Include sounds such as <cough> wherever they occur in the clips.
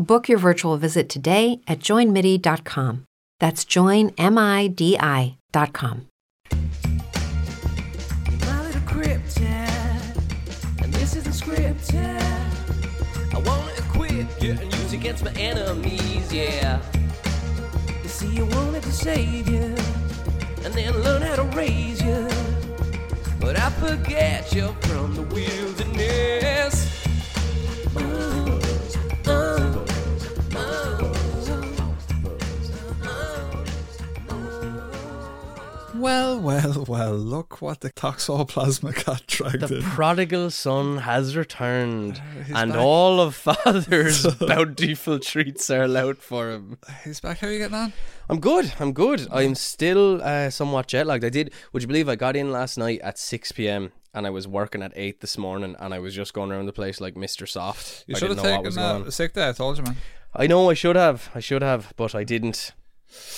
Book your virtual visit today at joinmidi.com. That's joinmidi.com. My little cryptid, and this isn't scripted. I wanna equip you and use against my enemies, yeah. You see, I wanted to save you, and then learn how to raise you. But I forget you from the wilderness. Well, well, well, look what the toxoplasma cat dragged The in. prodigal son has returned, he's and back. all of father's <laughs> bountiful treats are allowed for him. He's back. How are you getting on? I'm good. I'm good. I'm still uh, somewhat jet lagged. I did. Would you believe I got in last night at six p.m. and I was working at eight this morning, and I was just going around the place like Mister Soft. You should have know what was taken a sick day. I told you, man. I know I should have. I should have, but I didn't.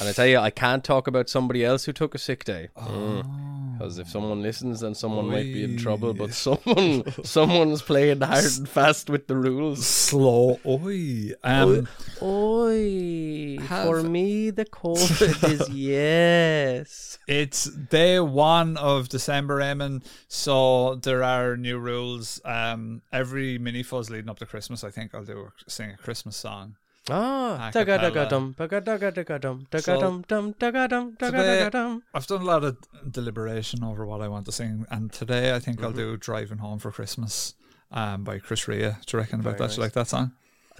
And I tell you, I can't talk about somebody else who took a sick day. Because if someone listens, then someone might be in trouble. But someone, <laughs> someone's playing hard and fast with the rules. Slow. Oi. Um, Oi! Have- For me, the COVID <laughs> is yes. It's day one of December, Eamon. So there are new rules. Um, every mini fuzz leading up to Christmas, I think I'll do a, sing a Christmas song. Ah, A daga daga cappella. dum, dum, daga So- dum dum, daga dum, daga Today- daga dum. I've done a lot of deliberation over what I want to sing, and today I think I'll Mm-hmm. do "Driving Home for Christmas" um, by Chris Rea. Do you reckon about Very that? Do you like that song?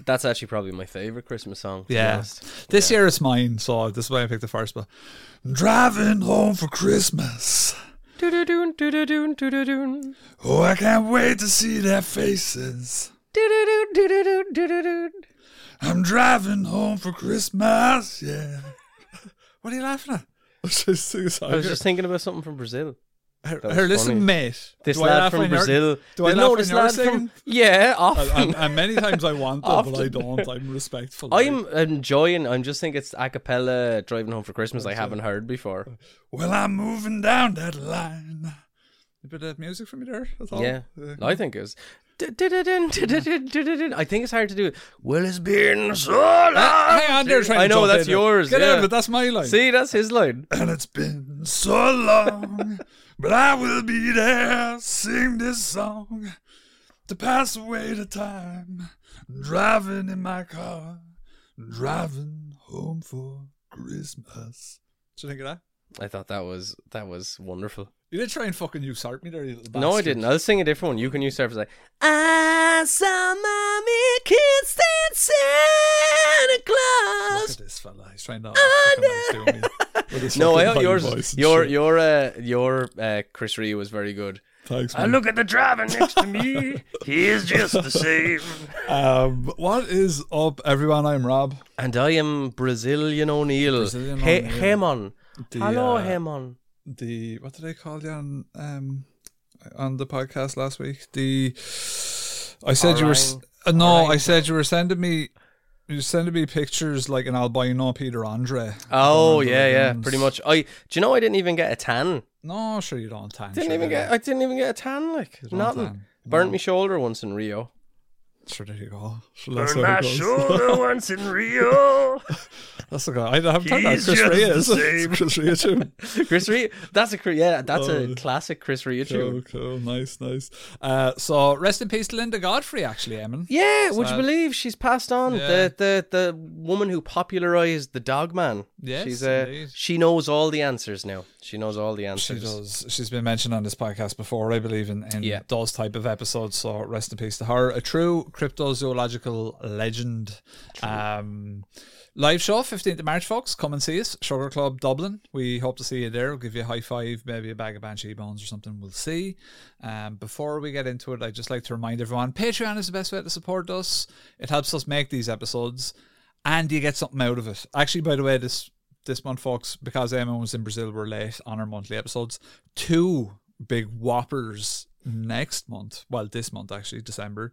That's actually probably my favorite Christmas song. Yeah. This year it's mine, so this is why I picked the first. But driving home for Christmas. Do-do-doon, do-do-doon, do-do-doon. Oh, I can't wait to see their faces. Do-do-doon, do-do-doon, do-do-doon. I'm driving home for Christmas. Yeah. <laughs> what are you laughing at? I was just singing a song. I was just thinking about something from Brazil. Here, that was listen, funny. mate. This Do I lad laugh from when you're- Brazil. Do I You know this lad singing? from? Yeah, And, often. and, and many times I want to, but I don't. I'm respectful. I'm enjoying. I'm just think it's a cappella driving home for Christmas. I haven't heard before. Well, I'm moving down that line. A bit of music from me there. That's all. Yeah, Uh, I think it was. I think it's hard to do. Well, it's been so long. Hang on, they're trying I know that's yours. Get yeah. it. That's my line. See, that's his line. And it's been so long, but I will be there. Sing this song to pass away the time. Driving in my car, driving home for Christmas. What you think of that? I thought that was that was wonderful. You did try and fucking usurp me there, you little No, I didn't. I'll sing a different one. You can use surface like I saw mommy kiss that Santa Look Claus. at this fella. He's trying to fucking outdo me with his <laughs> No, I high yours, your your uh, your uh, Chris Rea was very good. Thanks, I look at the driver next to me. <laughs> He is just the same. Um, what is up, everyone? I'm Rob. And I am Brazilian O'Neill. Brazilian O'Neill. Hemon. The, Hello, uh, Hemon. The what did I call you on um on the podcast last week? The I said you were uh, no, I said you were sending me you sending me pictures like an albino Peter Andre. Oh yeah, yeah, pretty much. I do you know I didn't even get a tan. No, sure you don't tan. Didn't sure even get. I didn't even get a tan. Like nothing. tan. Burnt No. me shoulder once in Rio. You go. <laughs> Sure, that's how it goes. once in Rio. <laughs> That's the guy. I haven't on He's Chris just Rea. the <laughs> same. Chris Rea too. Chris Rea. That's a yeah. That's Oh. a classic Chris Rea Cool, tune. cool, nice, nice. Uh, so rest in peace, to Linda Godfrey. Actually, Eamon. Yeah, would you Sad. believe she's passed on? Yeah. The the the woman who popularized the dog man. Yes, she's uh, indeed. she knows all the answers now. She knows all the answers. She does. She's been mentioned on this podcast before, I believe, in, in Yeah. those type of episodes. So rest in peace to her. A true cryptozoological legend. Um, live show, 15th of March, folks. Come and see us. Sugar Club Dublin. We hope to see you there. We'll give you a high five, maybe a bag of Banshee bones or something. We'll see. Um, before we get into it, I'd just like to remind everyone Patreon is the best way to support us. It helps us make these episodes and you get something out of it. Actually, by the way, this this month, folks, because Emma was in Brazil, we're late on our monthly episodes. Two big whoppers next month. Well, this month actually, December.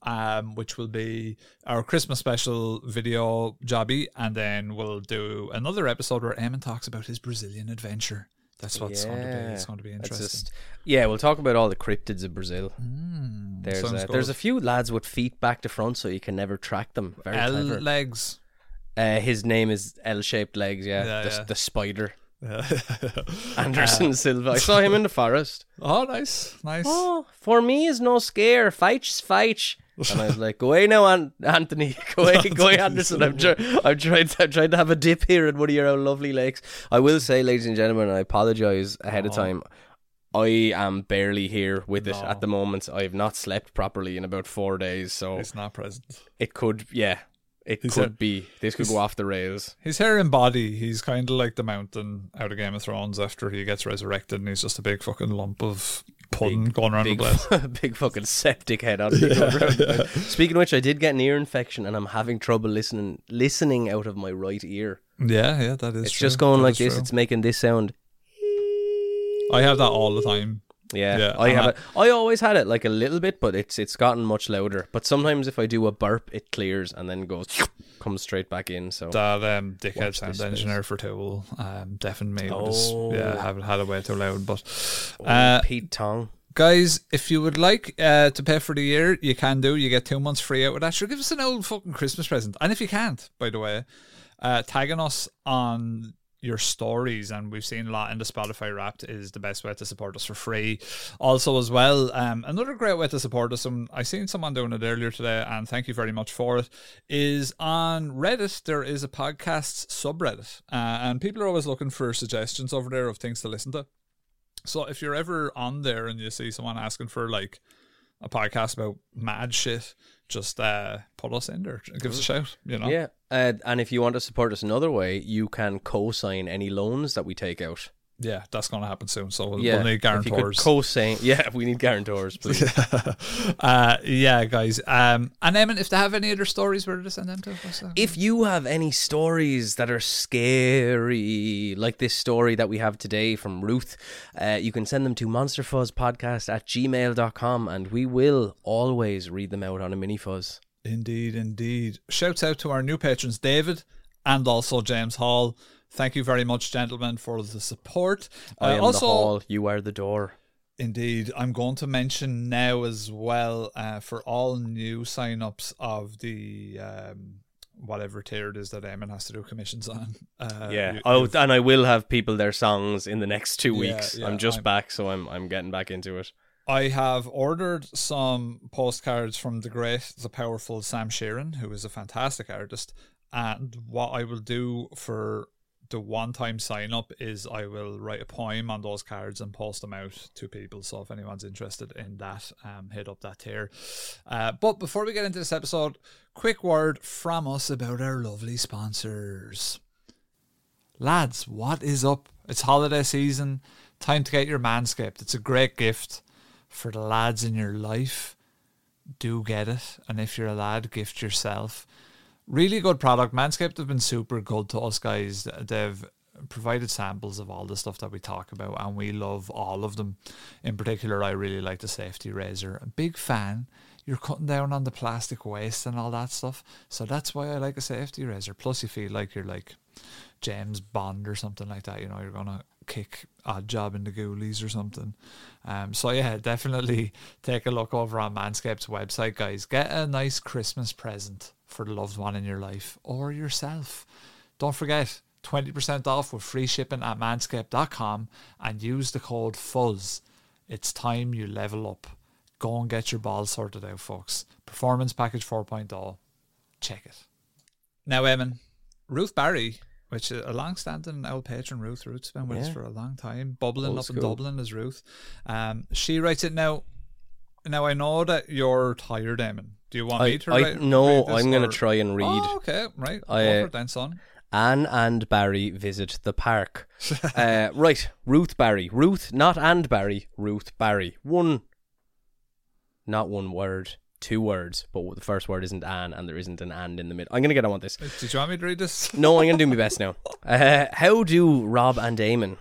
Um, which will be our Christmas special video jobby, and then we'll do another episode where Eamon talks about his Brazilian adventure. That's what's it's going to be. It's going to be interesting. just- yeah, we'll talk about all the cryptids of Brazil. there's sounds a, there's a few lads with feet back to front, so you can never track them. Very L clever. legs. Uh, his name is L-shaped legs. Yeah, Yeah, the, yeah. the spider Yeah. <laughs> Anderson Silva. I saw him in the forest. <laughs> oh, nice, nice. Oh, for me is no scare. Fight's fight. And I was like, "Go away now, An- Anthony. <laughs> Go away, go away, Anderson. I'm, try- I'm trying. To, I'm trying to have a dip here at one of your lovely lakes." I will say, ladies and gentlemen, I apologise ahead of time. I am barely here with it No. at the moment. I have not slept properly in about four days, so it's not present. it could, yeah, it He's could a- be. This could he's- go off the rails. His hair and body, he's kind of like the mountain out of Game of Thrones after he gets resurrected, and he's just a big fucking lump of pudding going around Big, the place. <laughs> big fucking septic head on going around. <laughs> Speaking of which, I did get an ear infection, and I'm having trouble listening listening out of my right ear. Yeah, yeah, that is. It's true. just going That like this. true. It's making this sound. I have that all the time. Yeah, Yeah, I have it. I always had it like a little bit, but it's it's gotten much louder. But sometimes if I do a burp, it clears and then goes <laughs> comes straight back in. So That um, dickhead sound engineer for Tool um, deafened me. Oh. yeah, haven't had it way too loud. But Oh, uh, Pete Tong. guys, if you would like uh, to pay for the year, you can do. You get two months free out with that. Sure, give us an old fucking Christmas present. And if you can't, by the way, uh, tagging us on your stories, and we've seen a lot in the Spotify Wrapped is the best way to support us for free. Also, as well, um, another great way to support us, and I seen someone doing it earlier today, and thank you very much for it. Is on Reddit there is a podcast subreddit, uh, and people are always looking for suggestions over there of things to listen to. So if you're ever on there and you see someone asking for like a podcast about mad shit, just uh, put us in there. Give us a shout. You know. Yeah, uh, and if you want to support us another way, you can co-sign any loans that we take out. Yeah, that's going to happen soon. So we'll, Yeah, we'll need if you could guarantors. co-sign, yeah, we need guarantors, <laughs> please. uh, yeah, guys. Um, and Eamon, if they have any other stories, where to send them to? What's if you have any stories that are scary, like this story that we have today from Ruth, uh, you can send them to monsterfuzzpodcast at gmail.com and we will always read them out on a mini fuzz. Indeed, indeed. Shouts out to our new patrons, David and also James Hall. Thank you very much, gentlemen, for the support. I Uh, am also, the hall, you are the door. Indeed. I'm going to mention now as well uh, for all new sign-ups of the um, whatever tier it is that Eamon has to do commissions on. Uh, yeah. you- oh, and I will have people their songs in the next two Yeah, weeks. yeah, I'm just I'm- back, so I'm I'm getting back into it. I have ordered some postcards from the great, the powerful Sam Sheeran, who is a fantastic artist. And what I will do for the one time sign up is I will write a poem on those cards and post them out to people. So if anyone's interested in that, um, hit up that tier. Uh, but before we get into this episode, quick word from us about our lovely sponsors. Lads, what is up? It's holiday season. Time to get your Manscaped. It's a great gift for the lads in your life. Do get it. And if you're a lad, gift yourself. Really good product. Manscaped have been super good to us guys. They've provided samples of all the stuff that we talk about, and we love all of them. In particular, I really like the safety razor. A big fan. You're cutting down on the plastic waste and all that stuff. So that's why I like a safety razor. Plus, you feel like you're like James Bond or something like that. You know, you're gonna kick Oddjob in the ghoulies or something. Um, so yeah, <laughs> definitely take a look over on Manscaped's website, guys. Get a nice Christmas present for the loved one in your life or yourself. Don't forget, 20% off with free shipping at manscaped.com and use the code FUZZ. It's time you level up. Go and get your balls sorted out, folks. Performance Package 4.0. Check it. Now, Eamon, Ruth Barry, which is a long standing old patron, Ruth. Ruth's been with us for a long time. Bubbling Old up in. Dublin is Ruth. Um, she writes it now. Now, I know that you're tired, Eamon. Do you want I, me to I write, no, read I'm going to try and read. Oh, okay, right. I, uh, then, son. Anne and Barry visit the park. <laughs> uh, right, Ruth Barry. Ruth, not and Barry. Ruth Barry. One, not one word, two words, but the first word isn't Anne and there isn't an and in the middle. I'm going to get on with this. Did you want me to read this? <laughs> No, I'm going to do my best now. <laughs> Uh, how do Rob and Damon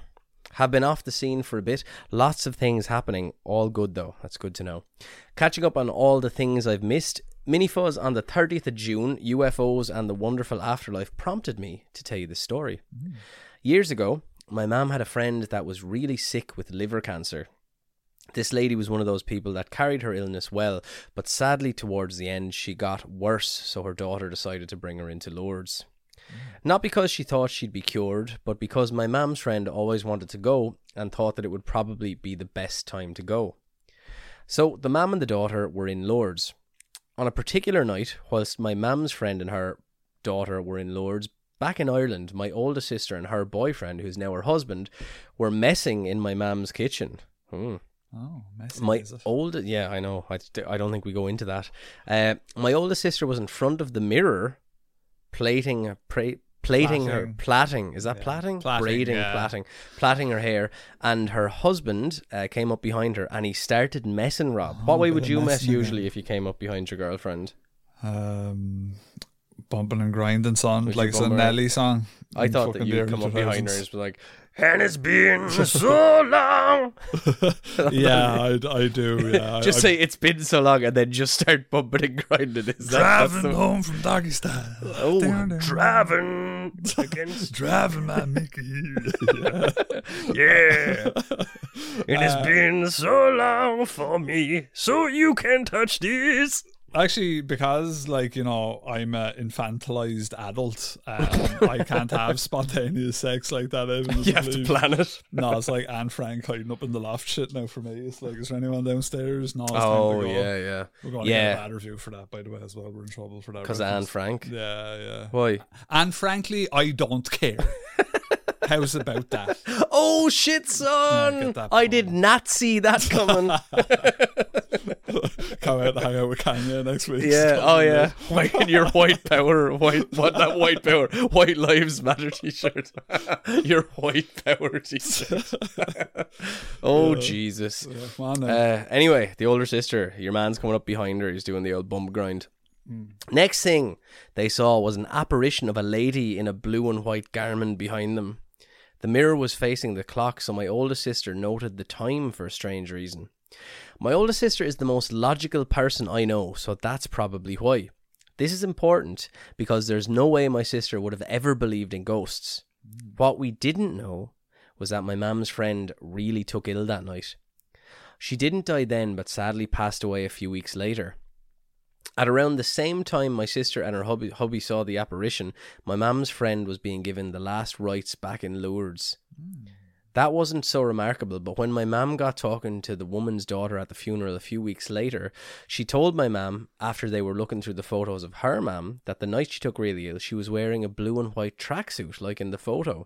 have been off the scene for a bit? Lots of things happening. All good, though. That's good to know. Catching up on all the things I've missed. Minifuzz on the 30th of June, UFOs and the wonderful afterlife prompted me to tell you this story. Years ago, my mum had a friend that was really sick with liver cancer. This lady was one of those people that carried her illness well, but sadly, towards the end, she got worse, so her daughter decided to bring her into Lourdes. Not because she thought she'd be cured, but because my mum's friend always wanted to go and thought that it would probably be the best time to go. So the mum and the daughter were in Lourdes. On a particular night, whilst my mum's friend and her daughter were in Lourdes, back in Ireland, my oldest sister and her boyfriend, who's now her husband, were messing in my mum's kitchen. Hmm. Oh, messy, My oldest, yeah, I know. I, I don't think we go into that. Uh, my oldest sister was in front of the mirror, plating, pra- plating her, Plaiting. Is that Yeah. plaiting? Plaiting, Braiding, yeah. plaiting, plaiting her hair. And her husband uh, came up behind her, and he started messing Rob. what Oh, way would you mess usually if you came up behind your girlfriend? Um, bumping and grinding song, Would you like it's a? Nelly song. I thought that fucking the you'd early come up behind her and be like, <laughs> and it's been so long. <laughs> yeah, I, I do. Yeah, <laughs> Just I, say it's been so long, and then just start bumping and grinding. Is driving the- home from doggy. Oh, Down, down. driving against driving my Mickey. yeah. Yeah. It has uh, been so long for me, so you can touch this. Actually, because like you know, I'm an infantilized adult. Um, <laughs> I can't have spontaneous sex like that. Even <laughs> You have to plan it. No, it's like Anne Frank hiding up in the loft shit now for me. It's like, is there anyone downstairs? No, it's time Oh, to go. yeah, yeah. We're going to Yeah. get a bad review for that, by the way, as well. We're in trouble for that. Because. Anne Frank. Yeah, yeah. Why? And frankly, I don't care. <laughs> How's about that? <laughs> Oh, shit, son. get that I did not see that coming. <laughs> Come out and hang out with Kanye next week. yeah. Oh, yeah. <laughs> White, your white power, white, what, that white power, white lives matter t shirt. your white power t shirt. oh, Jesus. Yeah, on. Uh, anyway, the older sister, your man's coming up behind her. He's doing the old bump grind. Next thing they saw was an apparition of a lady in a blue and white garment behind them. The mirror was facing the clock, so my oldest sister noted the time for a strange reason. My oldest sister is the most logical person I know, so that's probably why. This is important because there's no way my sister would have ever believed in ghosts. What we didn't know was that my mum's friend really took ill that night. She didn't die then, but sadly passed away a few weeks later. At around the same time my sister and her hubby, hubby saw the apparition, my mum's friend was being given the last rites back in Lourdes. Hmm. That wasn't so remarkable, but when my mum got talking to the woman's daughter at the funeral a few weeks later, she told my mum, after they were looking through the photos of her mum, that the night she took really ill, she was wearing a blue and white tracksuit like in the photo.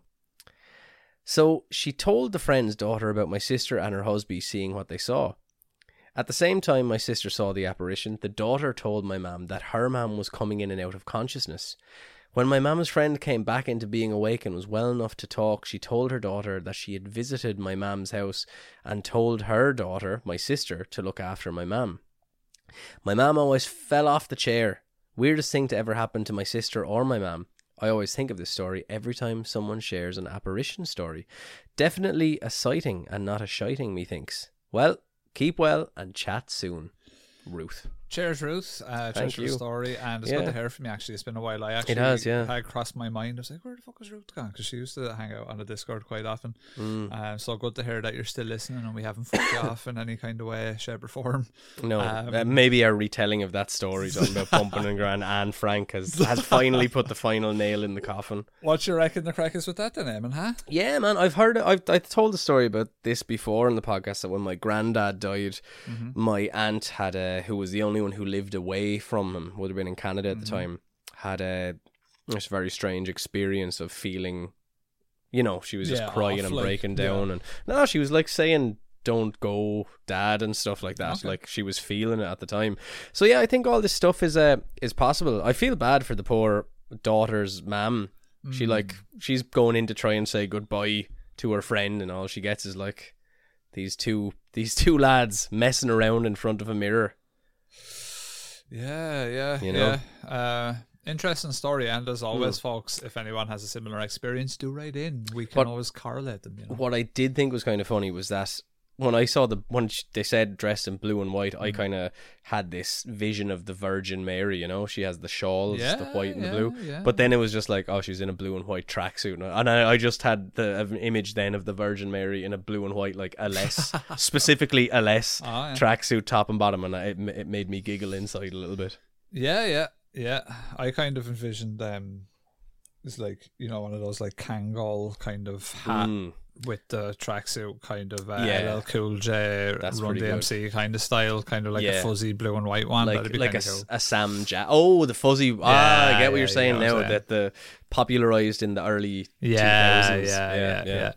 So she told the friend's daughter about my sister and her husband seeing what they saw. At the same time my sister saw the apparition, the daughter told my mum that her mum was coming in and out of consciousness. When my mum's friend came back into being awake and was well enough to talk, she told her daughter that she had visited my mum's house and told her daughter, my sister, to look after my mum. My mum always fell off the chair. Weirdest thing to ever happen to my sister or my mum. I always think of this story every time someone shares an apparition story. Definitely a sighting and not a shiting, methinks. Well, keep well and chat soon. Ruth. Cheers, Ruth. Uh, Thank cheers for the story, and it's good to hear from you. Actually, it's been a while. I actually it has, yeah. had crossed my mind. I was like, "Where the fuck is Ruth gone?" Because she used to hang out on the Discord quite often. Mm. Um, so good to hear that you're still listening, and we haven't fucked you <coughs> off in any kind of way, shape, or form. No, Um, uh, maybe a retelling of that story talking about <laughs> Pumping and Grand and Frank has, has finally put the final nail in the coffin. What you reckon the crack is with that, then, Eamon? Huh? Yeah, man, I've heard it I've I told the story about this before in the podcast that when my granddad died, my aunt had a who was the only one who lived away from him, would have been in Canada at the time, had a this very strange experience of feeling, you know, she was just Yeah, crying off, and like, breaking yeah. down, and no, she was like saying. Don't go, dad, and stuff like that. Okay. Like she was feeling it at the time. So yeah, I think all this stuff is uh is possible. I feel bad for the poor daughter's mum. She like she's going in to try and say goodbye to her friend, and all she gets is like these two these <laughs> two lads messing around in front of a mirror. Yeah, yeah, You know? yeah. Uh, interesting story, and as always, folks, if anyone has a similar experience, do write in. We can But- always correlate them. You know. What I did think was kind of funny was that when I saw the when they said dressed in blue and white, Mm. I kind of had this vision of the Virgin Mary. You know, she has the shawls, the white and the blue. yeah. But then it was just like, oh, she's in a blue and white tracksuit, and I- I, just had the image then of the Virgin Mary in a blue and white, like a less <laughs> specifically a less Oh, yeah. tracksuit top and bottom, and I, it, it made me giggle inside a little bit. Yeah, yeah, yeah. I kind of envisioned um, it's like you know one of those like Kangol kind of hat Mm. With the tracksuit, kind of uh, Yeah. LL Cool J, That's Run pretty good. DMC kind of style, kind of like a fuzzy blue and white one. like like a, cool. a Sam Jack. Oh, the fuzzy. ah, I Yeah, get what you're saying you know now. what I'm saying. That the popularized in the early Yeah, 2000s. yeah, yeah, yeah,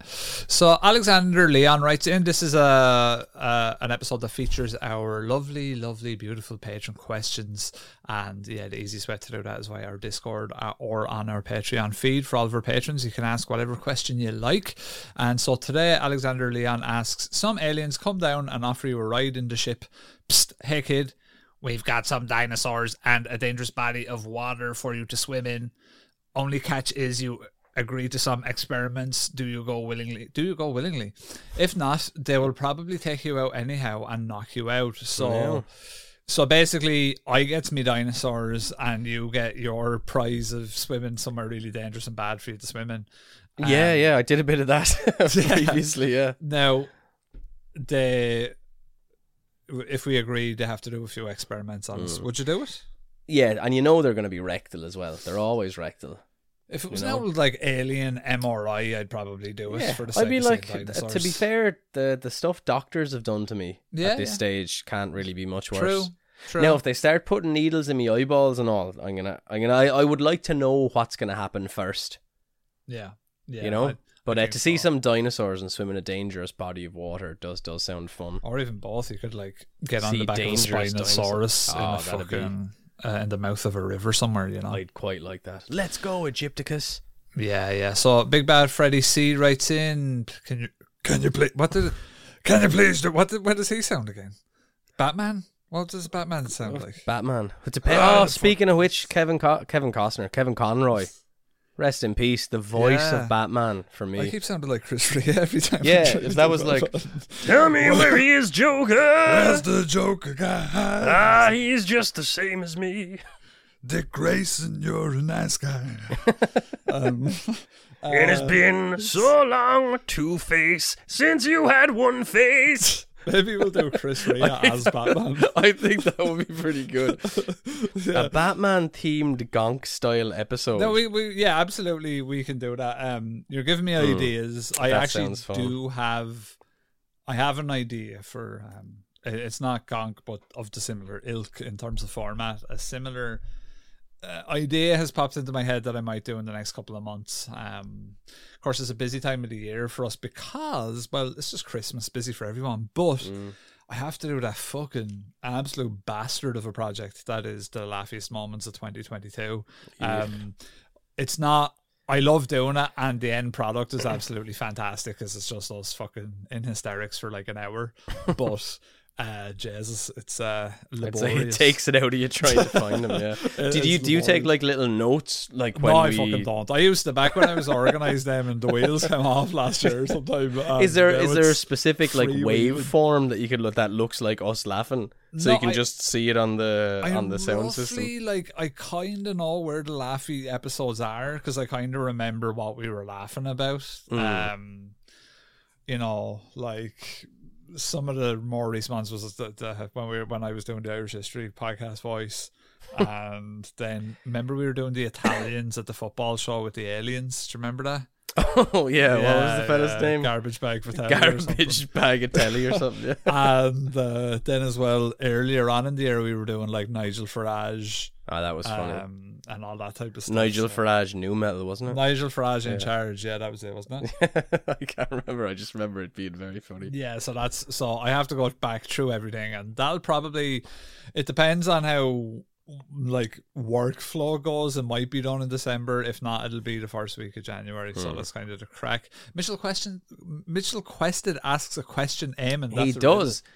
So Alexander Leon writes in. This is a, a an episode that features our lovely, lovely, beautiful patron questions, and yeah, the easiest way to do that is via our Discord uh, or on our Patreon feed. For all of our patrons, you can ask whatever question you like. And so today, Alexander Leon asks: Some aliens come down and offer you a ride in the ship. Psst, hey kid, we've got some dinosaurs and a dangerous body of water for you to swim in. Only catch is you agree to some experiments. Do you go willingly? Do you go willingly? If not they will probably take you out anyhow and knock you out. So Yeah. so basically i get me dinosaurs and you get your prize of swimming somewhere really dangerous and bad for you to swim in Yeah, Um, yeah. I did a bit of that <laughs> <laughs> previously. Yeah. now they if we agree they have to do a few experiments on Mm. us would you do it Yeah, and you know they're going to be rectal as well. They're always rectal. if it was You know? now like alien MRI, I'd probably do it for the sake I'd be of like, seeing th- to be fair, the the stuff doctors have done to me Yeah, at this yeah. stage can't really be much worse. True. True. Now, if they start putting needles in my eyeballs and all, I'm gonna, I'm gonna, I, I would like to know what's gonna happen first. yeah. Yeah. you know, I'd- but I uh, to see some dinosaurs and swim in a dangerous body of water does does sound fun. or even both. You could like get on the back of a Spinosaurus dinosaurs. in Oh, a be- fucking uh, in the mouth of a river somewhere. You know. I'd quite like that. Let's go, Egypticus. yeah, yeah. So Big Bad Freddy C writes in. Can you can you please what did can you please do what did, what does he sound again? Batman. What does Batman sound like? Batman. It depends. Ah, oh, speaking of which, Kevin Co- Kevin Costner, Kevin Conroy, rest in peace. The voice Yeah. of Batman for me. I keep sounding like Chris Rea <laughs> every time. Yeah, if that was like, tell me where he is, Joker. Where's the Joker guy? Ah, he's just the same as me. Dick Grayson, you're a nice guy. <laughs> um, It has been so long, Two Face, since you had one face. <laughs> maybe we'll do Chris <laughs> Rea as Batman. <laughs> I think that would be pretty good. <laughs> A Batman themed Gonk style episode. No, we, we yeah, absolutely, we can do that. Um, you're giving me ideas. I Hmm. Actually do have, I have an idea for. Um, it's not Gonk, but of the similar ilk in terms of format. A similar, uh, idea has popped into my head that I might do in the next couple of months. Um, of course, it's a busy time of the year for us because, well, it's just Christmas, busy for everyone. But I have to do that fucking absolute bastard of a project that is the laughiest moments of 2022. Um, it's not. I love doing it, and the end product is absolutely fantastic because it's just us fucking in hysterics for like an hour. <laughs> But uh, Jesus, it's uh, it takes it out of you trying to find them. Yeah. <laughs> Did you do you take like little notes like when no, I we? fucking don't. I used to back when I was organised them and the wheels <laughs> came off last year sometime. um, Is there is there a specific like waveform that you could look that looks like us laughing, so No, you can I- just see it on the I on the sound system? like I kind of know where the laughy episodes are because I kind of remember what we were laughing about. Mm. Um, you know, like some of the more recent ones was the, the, when we were, when I was doing the Irish history podcast voice. <laughs> and then remember we were doing the Italians at the football show with the aliens. Do you remember that? Oh yeah, what was the fella's yeah, name? Garbage bag or. Garbage bag of telly or something. Yeah. <laughs> and uh, then as well earlier on in the year we were doing like Nigel Farage Oh, that was funny. um, and all that type of stuff. Nigel so- Farage, new metal, wasn't it? Nigel Farage in charge. Yeah, that was it, wasn't it? <laughs> I can't remember. I just remember it being very funny. yeah, so that's so I have to go back through everything, and that'll probably it depends on how like workflow goes. It might be done in December. If not, it'll be the first week of January. So Hmm. that's kind of the crack. Mitchell question. Mitchell Quested asks a question. Eamon, he does. riddle.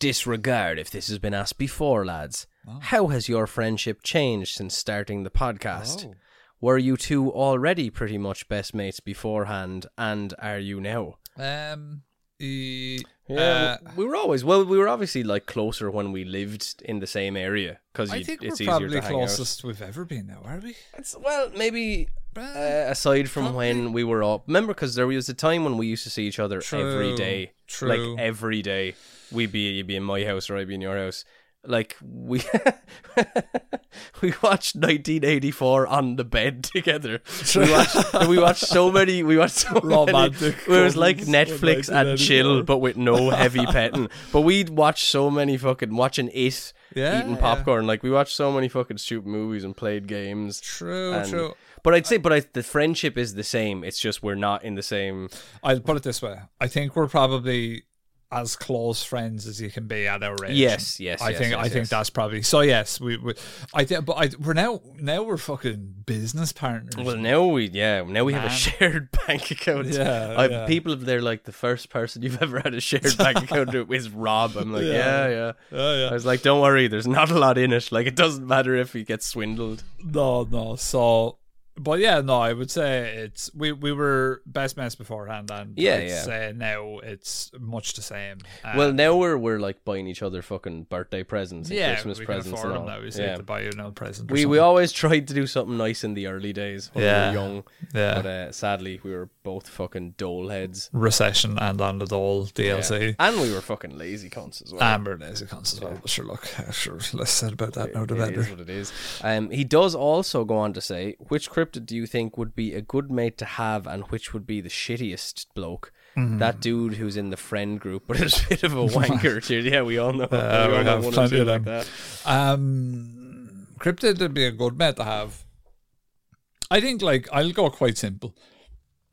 Disregard if this has been asked before, lads. Oh. How has your friendship changed since starting the podcast? Oh. Were you two already pretty much best mates beforehand, and are you now? Um. e- Yeah, uh, we were always well. We were obviously like closer when we lived in the same area because I think it's we're easier probably hang out. closest we've ever been now, are we? It's, well, maybe Uh, uh, aside from probably. when we were up. Remember, because there was a time when we used to see each other every True, day, true. like every day. We'd be you'd be in my house or I'd be in your house. Like we <laughs> we watched 1984 on the bed <laughs> together. We watched we watched so many we watched so Romantic many. It was like Netflix and chill, but with no heavy petting. But we'd watch so many fucking watching it, Yeah, eating yeah. popcorn. Like we watched so many fucking stupid movies and played games. True, And- true. But I'd say, but I, the friendship is the same. It's just we're not in the same. I'll put it this way: I think we're probably as close friends as you can be at our age. Yes, yes, I yes, think yes, I think that's probably so. Yes, we. we I think, but I, we're now now we're fucking business partners. Well, now we, yeah, now we have a shared <laughs> bank account. Yeah, I, yeah. people, they're like the first person you've <laughs> ever had a shared bank <laughs> account with is Rob. I'm like, Yeah. yeah, yeah. Yeah. I was like, don't worry, there's not a lot in it. Like, it doesn't matter if he gets swindled. No, no. So, but yeah, no. I would say it's we we were best mates beforehand, and Yeah, I'd yeah. Say now it's much the same. Um, well, now we're we're like buying each other fucking birthday presents and yeah, Christmas we presents and all. now. We yeah. to buy you no present. We we always tried to do something nice in the early days when Yeah. we were young, yeah. but uh, sadly we were both fucking dole heads. recession and on the dole DLC. Yeah. And we were fucking lazy cunts as well. Amber lazy cunts as well. But sure, look, sure, less said about that now the It better. is what it is. Um, he does also go on to say, which do you think would be a good mate to have, and which would be the shittiest bloke? Mm-hmm. That dude who's in the friend group, <laughs> but is a bit of a <laughs> wanker. too. yeah, we all know. Yeah, we all know have one or plenty two of like that. Um, Cryptid would be a good mate to have. I think, like, I'll go quite simple.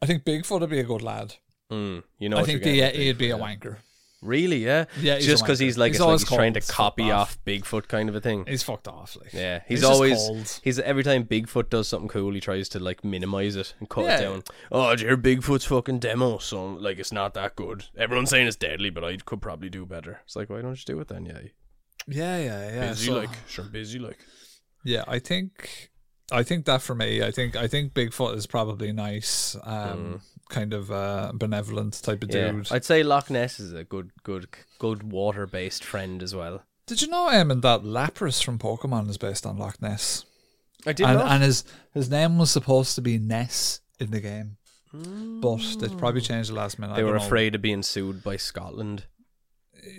I think Bigfoot would be a good lad. Mm, you know, I think the, he'd be a wanker. Really? Yeah. Yeah, just because he's like He's it's like he's trying to copy fucked off Bigfoot, kind of a thing. He's fucked off. Like, Yeah, he's, just always he's every time Bigfoot does something cool, he tries to like minimize it and cut Yeah. it down. Oh, did you hear Bigfoot's fucking demo? So like, it's not that good. Everyone's saying it's deadly, but I could probably do better. It's like, why don't you do it then? Yeah, Yeah, yeah, yeah. busy So- like, sure, busy like. Yeah, I think I think that for me, I think I think Bigfoot is probably nice, um, kind of uh, benevolent type of Mm. Yeah, dude. I'd say Loch Ness is a good, good, good water-based friend as well. Did you know, Eamon, that Lapras from Pokemon is based on Loch Ness, I did and not. and his his name was supposed to be Ness in the game, but they probably changed the last minute. I they were know. afraid of being sued by Scotland.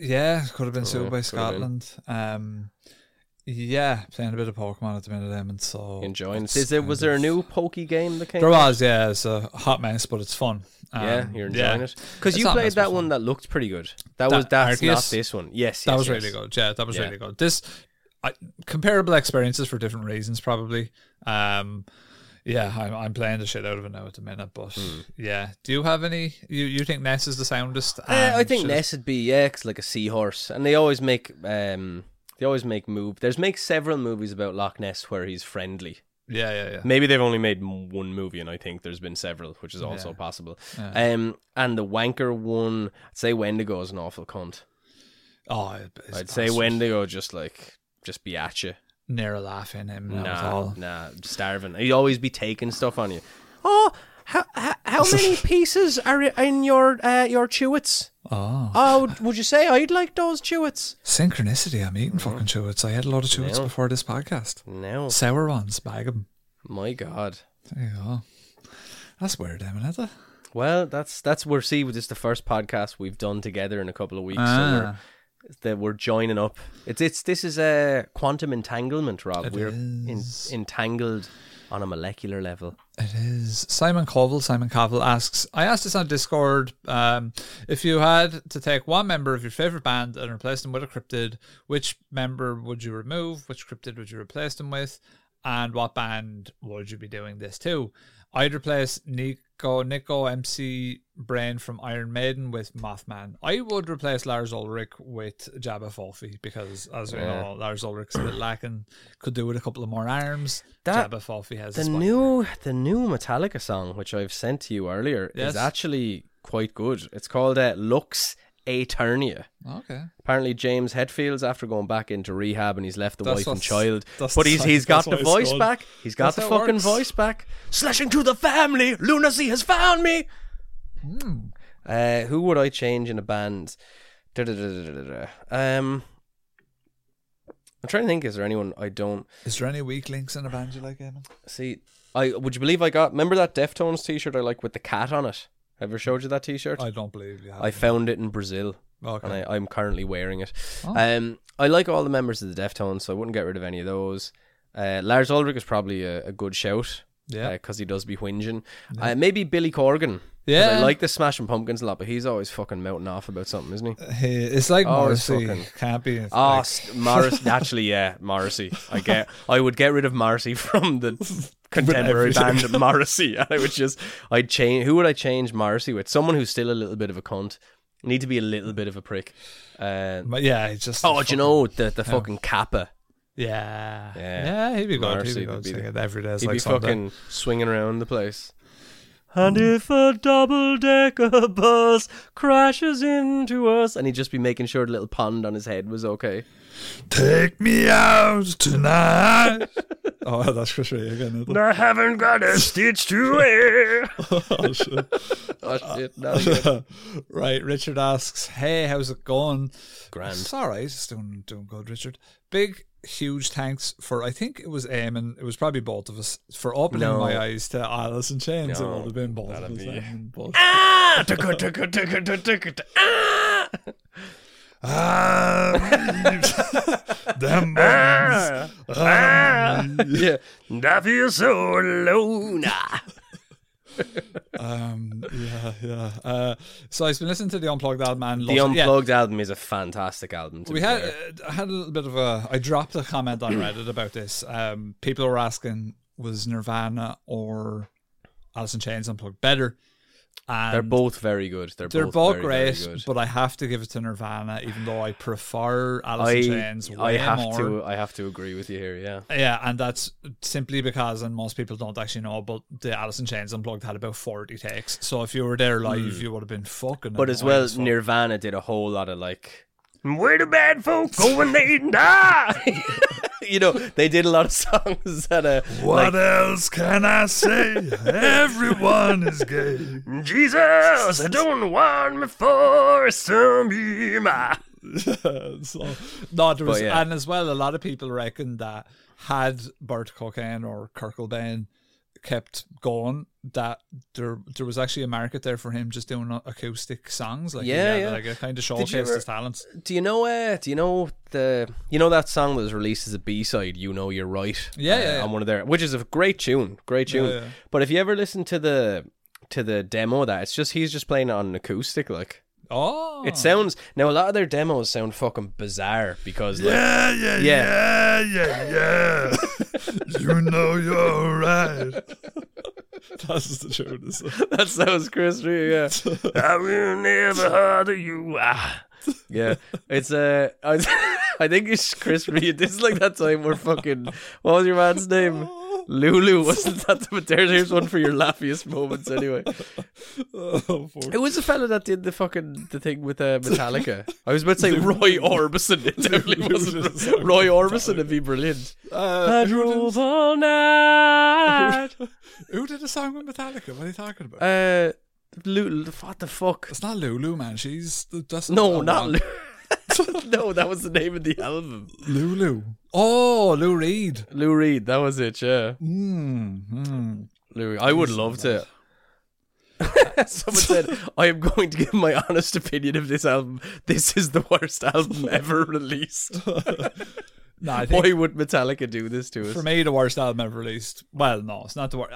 Yeah, could have been sued Oh, by. Scotland. Um, yeah, playing a bit of Pokemon at the minute, Eamon. So Enjoying. Is there was there a new Pokey game that came? There out? was, yeah. It's a hot mess, but it's fun. Yeah, Um, you're enjoying yeah. it because you played that one fun. that looked pretty good. That, That was that's not this one. Yes, yes That was yes. really good. Yeah, that was Yeah. really good. This, I, comparable experiences for different reasons, probably. Um, yeah, I'm, I'm playing the shit out of it now at the minute, but yeah. Do you have any? You you think Ness is the soundest? Uh, I think Ness would be yeah, 'cause like a seahorse, and they always make um they always make move. There's make several movies about Loch Ness where he's friendly. Yeah, yeah, yeah. Maybe they've only made one movie, and I think there's been several, which is also Yeah. possible. Yeah. Um, and the wanker one, I'd say Wendigo is an awful cunt. Oh, I'd say. Wendigo just like just be at you. near laughing laugh him. Nah, at Nah, all. nah, starving. He'd always be taking stuff on you. Oh, how how, how many pieces are in your uh, your chewits? Oh, Oh, would- would you say I'd like those chewits? synchronicity! I'm eating fucking chewits. I had a lot of chewits Yeah. before this podcast. No, Sour ones, bag them. my God. There you go. That's weird, Eamon, isn't it? Well, that's that's we're see. This is the first podcast we've done together in a couple of weeks. So Ah. we're, that we're joining up. It's it's this is a quantum entanglement, Rob. It we're in, entangled on a molecular level. It is. Simon Covell, Simon Covell asks, I asked this on Discord, um, if you had to take one member of your favorite band and replace them with a cryptid, which member would you remove? Which cryptid would you replace them with? And what band would you be doing this to? I'd replace Nico, Nico MC Brain from Iron Maiden with Mothman. I would replace Lars Ulrich with J'ba Fofi because, as we Yeah. know, Lars Ulrich's a bit lacking. Could do with a couple of more arms. That- J'ba Fofi has The new the new Metallica song, which I've sent to you earlier, Yes. is actually quite good. It's called uh, Lux Aeterna. Okay. Apparently, James Hetfield's after going back into rehab and he's left the That's wife and child. But he's he's got the voice called- back. He's got That's the fucking works. voice back. Slashing to the family. Lunacy has found me. Hmm. Uh, who would I change in a band? Um, I'm trying to think. Is there anyone I don't Is there any weak links in a band you like, Eamon? see? I would you believe I got? Remember that Deftones T-shirt I like with the cat on it? Ever showed you that T-shirt? I don't believe you have. I found it in Brazil. okay. and I, I'm currently wearing it. Oh. Um, I like all the members of the Deftones, so I wouldn't get rid of any of those. Uh, Lars Ulrich is probably a, a good shout. Yeah. because he does be whinging. Uh, maybe Billy Corgan. Yeah. I like the Smashing Pumpkins a lot, but he's always fucking melting off about something, isn't he? Hey, it's like Oh, Morrissey. fucking- Can't be. Oh, like- Morris. Actually, yeah, Morrissey. I get. I would get rid of Morrissey <laughs> from the <laughs> contemporary band Morrissey. <laughs> And I would just. I'd change. Who would I change Morrissey with? Someone who's still a little bit of a cunt. Need to be a little bit of a prick. Uh, but yeah, it's just. Oh, do you know the the fucking Kappa? Yeah. Yeah. Yeah, he'd be good. Morrissey he'd be would be Sing the- every day. It's He'd like be Sunday. fucking swinging around the place. And if a double decker bus crashes into us, and he'd just be making sure the little pond on his head was okay. Take me out tonight. <laughs> oh, that's Chris Rea again. isn't it? I haven't got a stitch to <laughs> wear. oh, shit. oh shit! Not again. <laughs> right, Richard asks, "Hey, how's it going?" Grand. It's all right. It's doing doing good, Richard. Big, huge thanks for. I think it was Eamon. It was probably both of us for opening No. my eyes to Alice in Chains. No, it would have been both of us. be- Eamon, but- Ah! Tucka, tucka, tucka, tucka, tucka, ah! Ah, them Ah! Ah! Yeah. And I feel so alone. <laughs> Um, yeah, yeah. Uh, so I've been listening to the Unplugged album and The it. Yeah, Unplugged album is a fantastic album. We had uh, had a little bit of a I dropped a comment on Reddit about this. Um, people were asking was Nirvana or Alice in Chains Unplugged better? And They're both very good. They're, they're both, both very, very great, good. but I have to give it to Nirvana, even though I prefer Alice in I Chains I have more. to I have to agree with you here. Yeah. Yeah, and that's simply because, and most people don't actually know, but the Alice in Chains Unplugged had about 40 takes. So if you were there live, hmm. you would have been fucking. But as well, fuck. Nirvana did a whole lot of like, where the bad folks go when they die. <laughs> you know, they did a lot of songs that uh, What else can I say? Everyone is gay. Jesus, I don't want me for some my. <laughs> so, no, there was, yeah. and as well, a lot of people reckon that had Bert Cocaine or Kurt Cobain kept going, that there there was actually a market there for him just doing acoustic songs, like Yeah, had, yeah. like a kind of Did you showcased ever- his talents. Do you know? Uh, do you know the? You know that song that was released as a B side. You know, you're right. Yeah, uh, yeah, yeah. On one of their, which is a great tune, great tune. Yeah, yeah. But if you ever listen to the to the demo, that it's just he's just playing it on an acoustic, like. Oh, It sounds now a lot of their demos sound fucking bizarre because like, yeah, yeah, Yeah. yeah, yeah, yeah. you know you're right. <laughs> That's the tune. <laughs> that sounds Chris Rea, yeah. <laughs> I will never hurt you. Ah. Yeah, it's uh, I, I think it's Chris Reed. This is like that time where fucking what was your man's name? Lulu wasn't <laughs> that? But there's here's one for your laughiest moments anyway. Oh, It was the fella that did the fucking the thing with uh, Metallica. I was about to say Roy Orbison. It definitely wasn't. Roy Orbison would be brilliant. Uh, I drove all night. <laughs> Who did a song with Metallica? What are you talking about? Uh, Lulu, what the fuck? it's not Lulu, man. She's that's No, not. Lulu. <laughs> no, that was the name of the album. Lulu. Oh, Lou Reed. Lou Reed, that was it, yeah. Mm, mm. Lou Reed. I would love to. <laughs> Someone said, I am going to give my honest opinion of this album. This is the worst album ever released. <laughs> No, I think Why would Metallica do this to us? for me the worst album ever released. Well, no, it's not the worst.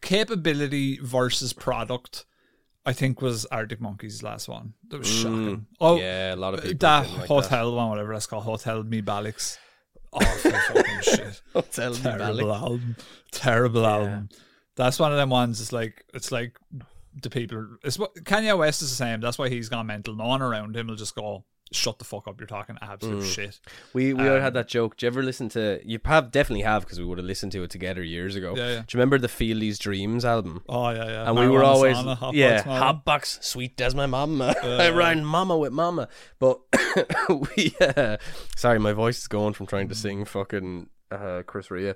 Capability versus product, I think was Arctic Monkeys' last one. That was shocking. Oh, Mm. yeah, a lot of people. that like hotel one, whatever that's called, Hotel Me Balix. Awful <laughs> fucking shit. That. Tell me, Terrible album. Terrible album. That's one of them ones. It's like it's like the people. It's what Kanye West is the same. That's why he's gone mental. No one around him will just go, "Shut the fuck up! You're talking absolute Mm. shit." We we Um, had that joke. Do you ever listen to? You have definitely have because we would have listened to it together years ago. Yeah, yeah. Do you remember the Fieldy's Dreams album? Oh yeah, yeah. and we were always sauna, hot yeah hot box sweet as my mama <laughs> I rhyme mama with mama but <coughs> we uh, sorry my voice is going from trying to sing fucking uh, Chris Rea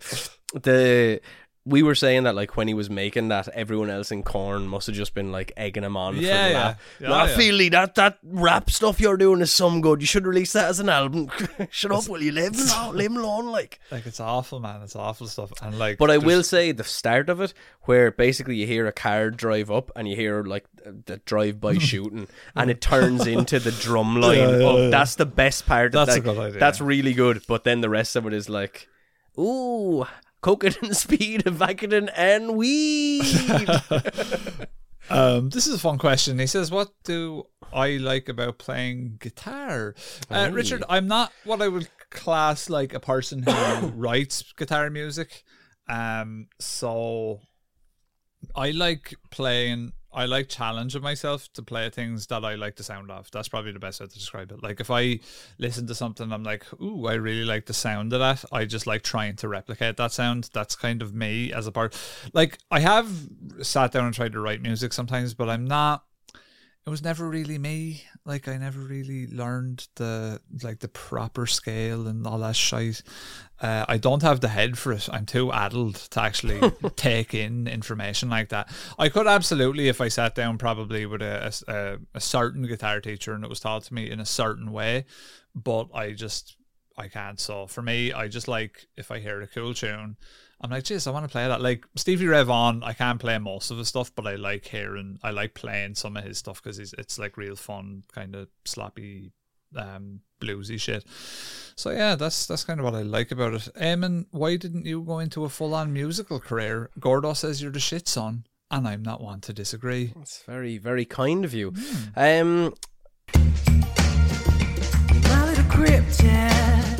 the we were saying that like when he was making that everyone else in Korn must have just been like egging him on Yeah, for the yeah. Yeah, "Nah, yeah. Fieldy, that that rap stuff you're doing is some good you should release that as an album <laughs> shut up will you leave him alone, leave him alone like Like it's awful, man. It's awful stuff. And like, but I there's- will say the start of it, where basically you hear a car drive up and you hear like the drive-by <laughs> shooting, and it turns into the drum line. Yeah, yeah, of, yeah. That's the best part. That's a good idea. That's really good. But then the rest of it is like, ooh, cocaine, <laughs> speed, and Vicodin, and weed. <laughs> Um, this is a fun question. He says, "What do I like about playing guitar?" Uh, Oh. Richard, I'm not what I would class like a person who <coughs> writes guitar music. Um, so I like playing. I like challenging myself to play things that I like the sound of. That's probably the best way to describe it. Like if I listen to something, I'm like, "Ooh, I really like the sound of that." I just like trying to replicate that sound. That's kind of me as a part. Like I have sat down and tried to write music sometimes, but I'm not. It was never really me. Like I never really learned the like the proper scale and all that shit. Uh, I don't have the head for it. I'm too addled to actually <laughs> take in information like that. I could absolutely, if I sat down, probably with a, a, a certain guitar teacher and it was taught to me in a certain way, but I just I can't. So for me, I just like if I hear a cool tune, I'm like, geez, I want to play that. Like Stevie Ray Vaughan, I can't play most of his stuff, but I like hearing, I like playing some of his stuff because it's like real fun, kind of sloppy, um, bluesy shit. So yeah, that's that's kind of what I like about it. Eamon, why didn't you go into a full on musical career? Gordo says you're the shit son, and I'm not one to disagree. That's very, very kind of you. Hmm. Um, My little cryptid.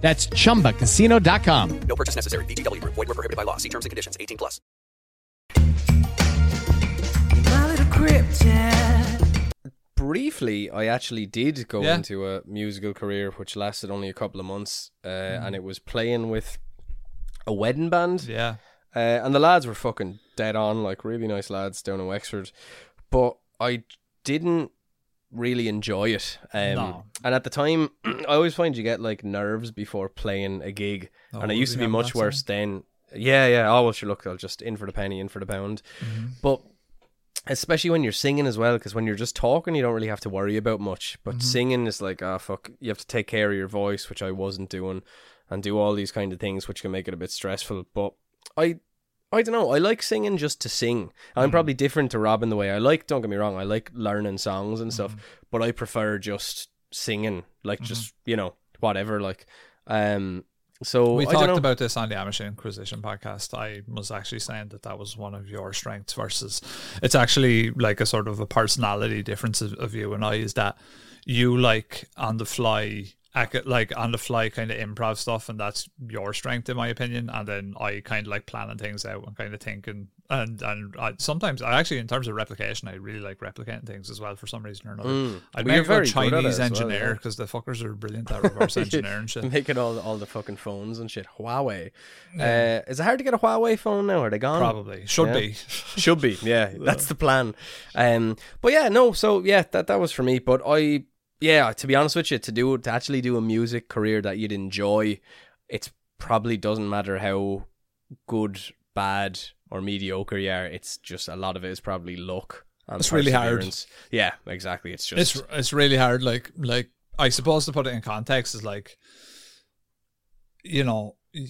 That's chumbacasino.com. No purchase necessary. VGW Group. Void were prohibited by law. See terms and conditions. 18 plus. My little cryptid. briefly, I actually did go Yeah. into a musical career, which lasted only a couple of months, uh, and it was playing with a wedding band. Yeah. Uh, and the lads were fucking dead on, like really nice lads down in Wexford. But I didn't really enjoy it. Um, No. And at the time, <clears throat> I always find you get like nerves before playing a gig, Oh, and it used to be much worse then. Yeah, yeah. Oh well, sure. Look, I'll just in for the penny, in for the pound. Mm-hmm. But especially when you're singing as well, because when you're just talking, you don't really have to worry about much. But Mm-hmm. singing is like, ah, fuck, you have to take care of your voice, which I wasn't doing, and do all these kind of things, which can make it a bit stressful. But I, I don't know. I like singing just to sing. I'm Mm. probably different to Rob in the way I like. Don't get me wrong. I like learning songs and Mm. stuff, but I prefer just singing, like Mm-hmm. just you know whatever, like. Um. So we I talked about this on the Amateur Inquisition podcast. I was actually saying that that was one of your strengths versus it's actually like a sort of a personality difference of, of you and I is that you like on the fly like on the fly kind of improv stuff and that's your strength in my opinion and then I kind of like planning things out and kind of thinking and and I, sometimes I actually in terms of replication I really like replicating things as well for some reason or another Mm. I'd Well, make a very good good at Chinese well, engineer yeah. because the fuckers are brilliant at reverse <laughs> engineering shit Making all all the fucking phones and shit. Huawei. Uh, is it hard to get a Huawei phone now? Are they gone? probably should Yeah. be Should be, yeah. <laughs> That's the plan. Um, but yeah, no. So yeah, that that was for me. But I, yeah, to be honest with you, to do to actually do a music career that you'd enjoy, it probably doesn't matter how good, bad, or mediocre you are. It's just a lot of it is probably luck. And It's really hard. Yeah, exactly. It's just it's it's really hard. Like like I suppose to put it in context is like, you know, you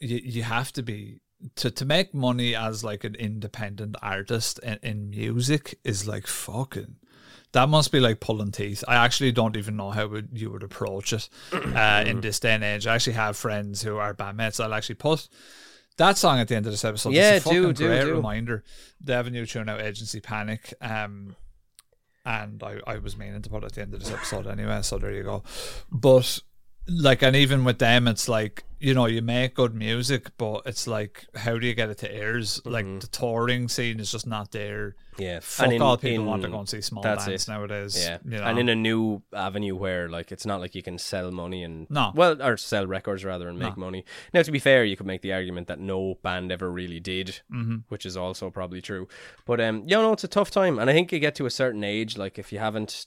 you have to be to to make money as like an independent artist in, in music is like fucking. That must be like pulling teeth. I actually don't even know how would you would approach it <clears throat> uh, in this day and age. I actually have friends who are bandmates. I'll actually put that song at the end of this episode. Yeah, it's a fucking do, do, great do. reminder. They have a new tune out, Agency Panic. Um, and I, I was meaning to put it at the end of this episode anyway, so there you go. But like, and even with them, it's like you know, you make good music, but it's like, how do you get it to ears? Like the touring scene is just not there. Mm-hmm. yeah. Fuck And in- all people in- want to go and see small bands it. nowadays. Yeah, you know? and in a new avenue where like it's not like you can sell money and No. well, or sell records rather and make money. Now, to be fair, you could make the argument that no band ever really did, mm-hmm. which is also probably true. But um, you know, it's a tough time, and I think you get to a certain age, like if you haven't,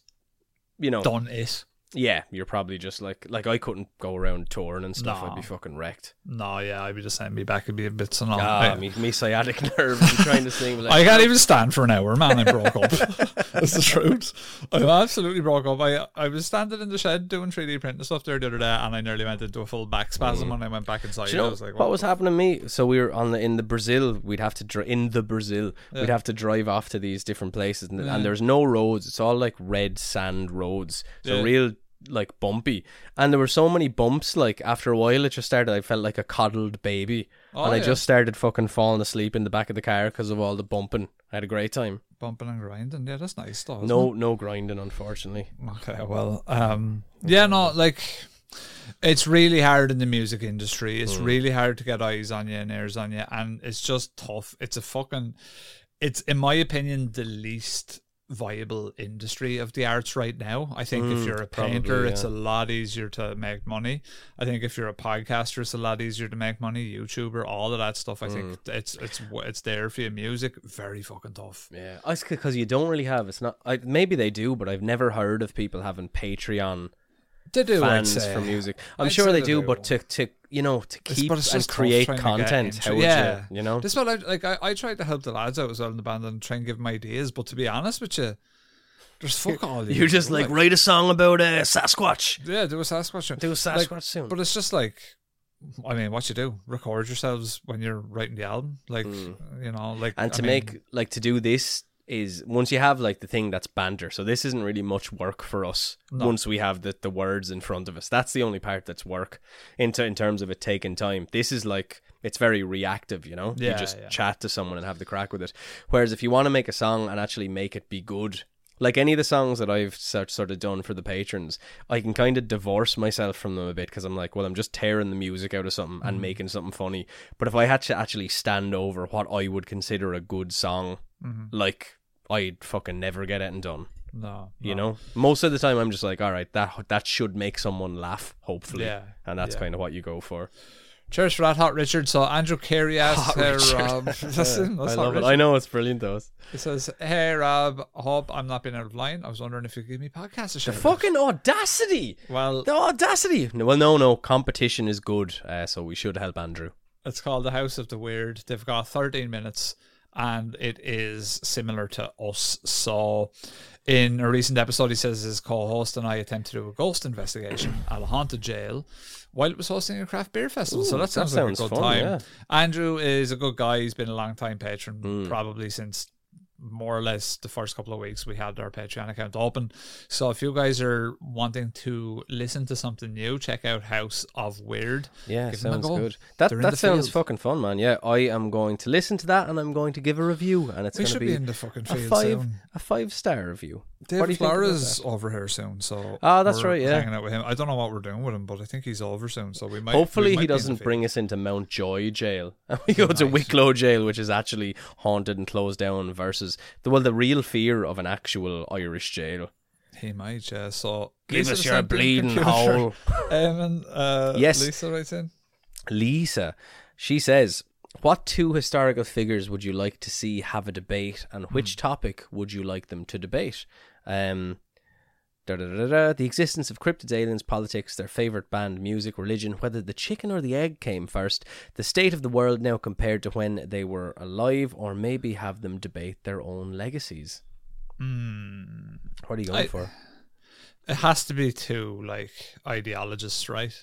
you know, done it. Yeah, you're probably just like like I couldn't go around touring and stuff. No. I'd be fucking wrecked. No, yeah, I'd be just saying, me back would be a bit so. Ah, I, me, me sciatic <laughs> nerves. I'm trying to sing. Like, I can't even stand for an hour, man. I broke up. <laughs> That's the truth. I'm absolutely broke up. I I was standing in the shed doing 3D printing stuff there the other day, and I nearly went into a full back spasm when I went back inside. Mm. Do you know I was like, what was happening to me? So we were on the in the Brazil. We'd have to dri- in the Brazil. We'd have to drive off to these different places, and, and there's no roads. It's all like red sand roads. So Yeah. real like bumpy, and there were so many bumps. Like after a while, it just started. I felt like a coddled baby, Oh, and I just started fucking falling asleep in the back of the car because of all the bumping. I had a great time. bumping and grinding? Yeah, that's nice isn't No, no grinding, unfortunately. Okay, well, um, yeah, no, like. It's really hard in the music industry. It's Mm. really hard to get eyes on you and ears on you, and it's just tough. It's a fucking, it's in my opinion the least viable industry of the arts right now. I think if Mm, you're a probably, painter, it's yeah. a lot easier to make money. I think if you're a podcaster, it's a lot easier to make money. YouTuber, all of that stuff. I Mm. think it's it's it's there for you. Music, very fucking tough. Yeah, it's because you don't really have. It's not. I, maybe they do, but I've never heard of people having Patreon They do fans for music. I'm I'd sure they they do, do. but to to you know to keep but it's and create trying to get content, how would yeah. you? You know, This one, I, like I, I tried to help the lads out as well in the band and try and give them ideas. But to be honest with you, there's fuck all. you you're just do, like write a song about uh, Sasquatch. yeah, do a Sasquatch. Do a Like, Sasquatch soon. But it's just like, I mean, what you do? Record yourselves when you're writing the album, like you know, like and I to mean, make like to do this is once you have like the thing that's banter so this isn't really much work for us once we have the, the words in front of us that's the only part that's work in, t- in terms of it taking time this is like it's very reactive you know you just yeah. chat to someone and have the crack with it whereas if you want to make a song and actually make it be good like any of the songs that I've sort sort of done for the patrons, I can kind of divorce myself from them a bit because I'm like, well, I'm just tearing the music out of something Mm. and making something funny. But if I had to actually stand over what I would consider a good song, Mm-hmm. like I'd fucking never get it done. no, You no. know, most of the time I'm just like, all right, that that should make someone laugh, hopefully, Yeah, and that's yeah. kind of what you go for. Cheers for that, Hot Richard. So Andrew Carey asks, "Hey Rob," <laughs> <laughs> listen, that's I love it. I know it's brilliant though. He says, "Hey Rob, hope I'm not being out of line. I was wondering if you could give me podcast a The fucking audacity! Well, The audacity! No, Well, no, no, competition is good, uh, so we should help Andrew. It's called the House of the Weird. They've got 13 minutes and it is similar to us. So, in a recent episode, he says his co host and I attempt to do a ghost investigation at a haunted jail while it was hosting a craft beer festival. so, Ooh, that that sounds, like a good fun, time. yeah. Andrew is a good guy. He's been a long time patron, Hmm. probably since more or less the first couple of weeks we had our Patreon account open. So if you guys are wanting to listen to something new, check out House of Weird. Yeah, Give sounds go. good. That They're that sounds field. fucking fun, man. Yeah, I am going to listen to that and I'm going to give a review, and it's We going to should be, be in the fucking a field five soon. a five star review. Dave what do you think about Flores over here soon, so Ah, that's we're right, yeah. hanging out with him. I don't know what we're doing with him, but I think he's over soon, so we might. Hopefully, we might he be in the doesn't bring us into Mountjoy jail, and <laughs> we go to. Wicklow jail, which is actually haunted and closed down. Versus the well, the real fear of an actual Irish jail. He might, yeah. So Give Lisa us your bleeding hole. Um, and, uh, Yes. Lisa writes in. Lisa, she says, "What two historical figures would you like to see have a debate, and which topic would you like them to debate?" Um, da, da, da, the existence of cryptids, aliens, politics, their favorite band, music, religion, whether the chicken or the egg came first, the state of the world now compared to when they were alive, or maybe have them debate their own legacies. What are you going. I- for? It has to be two like ideologists, right?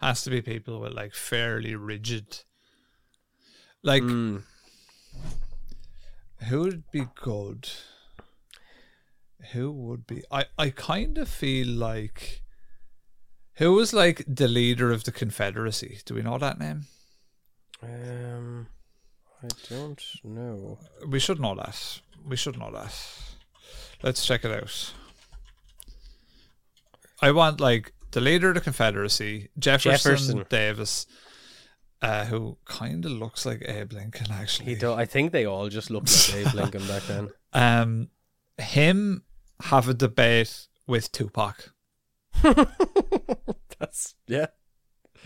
Has to be people with like fairly rigid. Like, Hmm. who would be good? Who would be? I I kind of feel like. Who was like the leader of the Confederacy? Do we know that name? Um, I don't know. We should know that. We should know that. Let's check it out. I want like the leader of the Confederacy, Jefferson, Jefferson. Davis, uh, who kind of looks like Abe Lincoln actually. He do- I think they all just looked like Abe <laughs> Lincoln back then. Um, him have a debate with Tupac. <laughs> That's yeah.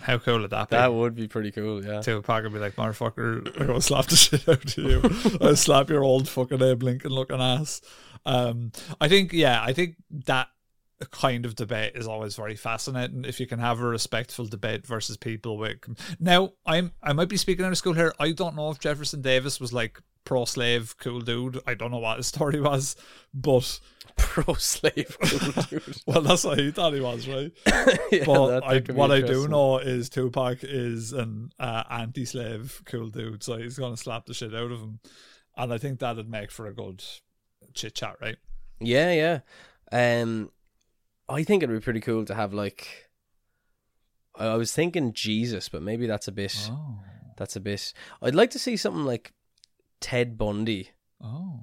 How cool would that be? That would be pretty cool. Yeah. Tupac would be like, motherfucker, <clears throat> I'm gonna slap the shit out of you. <laughs> I'll slap your old fucking Abe Lincoln looking ass. Um, I think, yeah, I think that kind of debate is always very fascinating. If you can have a respectful debate versus people with. Now, I'm I might be speaking out of school here. I don't know if Jefferson Davis was like pro slave, cool dude. I don't know what his story was, but <laughs> Pro slave cool <laughs> dude. well, that's what he thought he was, right? <laughs> yeah, But I, what I do know is Tupac is an uh, anti-slave cool dude, so he's gonna slap the shit out of him, and I think that'd make for a good chit chat, right? Yeah, yeah. Um, I think it'd be pretty cool to have like. I I was thinking Jesus, but maybe that's a bit. Oh, That's a bit. I'd like to see something like Ted Bundy oh.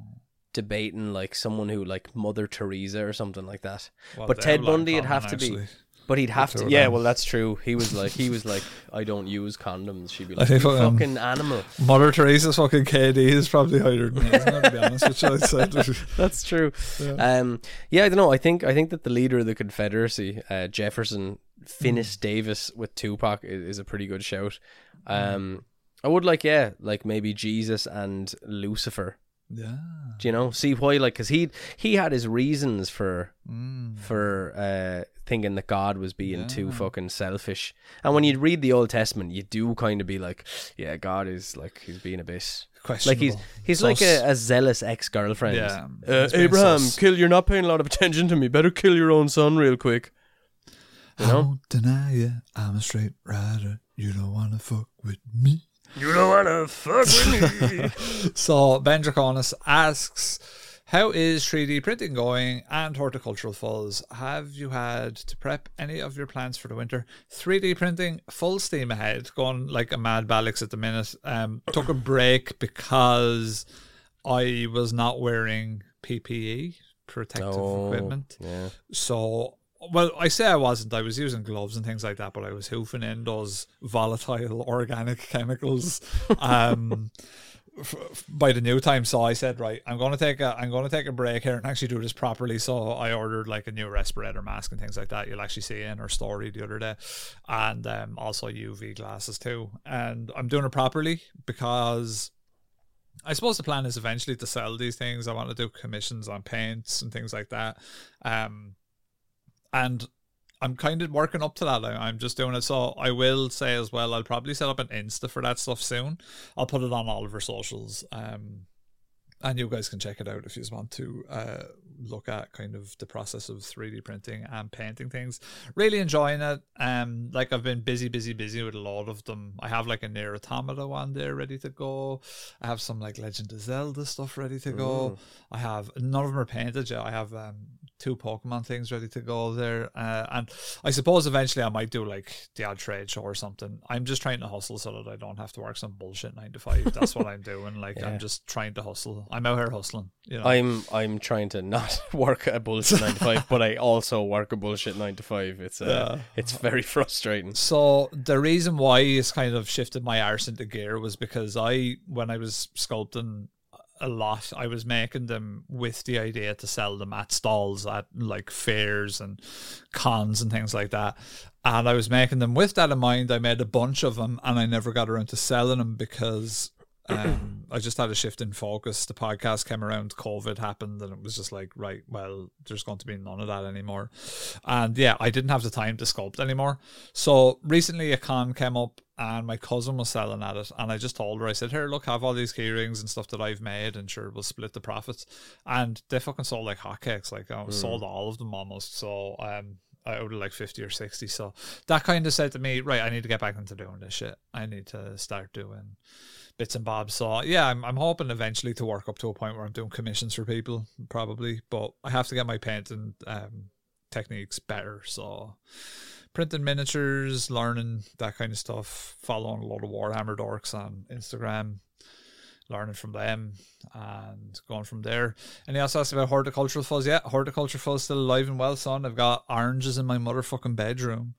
debating like someone who like Mother Teresa or something like that. Well, but Ted have a lot in Bundy would common, have to be. But he'd have to. Yeah, them. well, that's true. He was like, he was like, I don't use condoms. She'd be like, um, fucking animal. Mother Teresa's fucking KD is probably higher than me, isn't it, to be honest you. I said. <laughs> That's true. Um, yeah, I don't know. I think I think that the leader of the Confederacy, uh, Jefferson Finis Hmm. Davis with Tupac, is, is a pretty good shout. Um, I would like, yeah, like maybe Jesus and Lucifer. Yeah. Do you know? See why? Like, cause he he had his reasons for Mm. for uh, thinking that God was being too fucking selfish. And when you read the Old Testament, you do kind of be like, yeah, God is like he's being a bit. Like he's Questionable. he's like a, a zealous ex girlfriend. Yeah, uh, Abraham, sus. kill. You're not paying a lot of attention to me. Better kill your own son real quick. You I know? won't deny you. I'm a straight rider. You don't wanna fuck with me. You don't wanna fuck with me. <laughs> So Ben Draconis asks, "How is 3D printing going and horticultural falls? Have you had to prep any of your plants for the winter? 3D printing full steam ahead, going like a mad Balix at the minute. Um, took a break because I was not wearing PPE, protective Oh, equipment. yeah. So, well, I say I wasn't. I was using gloves and things like that, but I was hoofing in those volatile <laughs> organic chemicals. Um, <laughs> f- f- by the new time, so I said, right, I'm to take a, I'm to take a break here and actually do this properly. So I ordered like a new respirator mask and things like that. You'll actually see in our story the other day, and um, also UV glasses too. And I'm doing it properly because I suppose the plan is eventually to sell these things. I want to do commissions on paints and things like that. Um, and I'm kind of working up to that. I, I'm just doing it. So I will say as well, I'll probably set up an Insta for that stuff soon. I'll put it on all of our socials. Um, and you guys can check it out if you want to uh, look at kind of the process of 3D printing and painting things. Really enjoying it. Um, like I've been busy, busy, busy with a lot of them. I have like a Nier Automata one there ready to go. I have some like Legend of Zelda stuff ready to go. I have none of them are painted yet. I have um, two Pokemon things ready to go there. Uh, and I suppose eventually I might do like the odd trade show or something. I'm just trying to hustle so that I don't have to work some bullshit nine to five. That's what I'm doing. <laughs> Like I'm just trying to hustle. I'm out here hustling. You know. I'm I'm trying to not <laughs> work a bullshit nine to five, but I also work a bullshit nine to five. It's uh, it's very <laughs> frustrating. So the reason why it's kind of shifted my arse into gear was because I, when I was sculpting a lot, I was making them with the idea to sell them at stalls at like fairs and cons and things like that. And I was making them with that in mind. I made a bunch of them, and I never got around to selling them because um, <clears throat> I just had a shift in focus. The podcast came around, COVID happened, and it was just like, right, well, there's going to be none of that anymore. And yeah, I didn't have the time to sculpt anymore. So recently, a con came up, and my cousin was selling at it, and I just told her, I said, "Here, look, have all these key rings and stuff that I've made, and sure, we'll split the profits." And they fucking sold like hotcakes. Like I sold all of them almost. So um. I owed like 50 or 60. So that kind of said to me, right, I need to get back into doing this shit. I need to start doing bits and bobs. So yeah, I'm, I'm hoping eventually to work up to a point where I'm doing commissions for people, probably. But I have to get my painting um, techniques better. So printing miniatures, learning that kind of stuff, following a lot of Warhammer dorks on Instagram, learning from them and going from there. And he also asked about horticultural fuzz. Yeah, horticultural fuzz still alive and well, son. I've got oranges in my motherfucking bedroom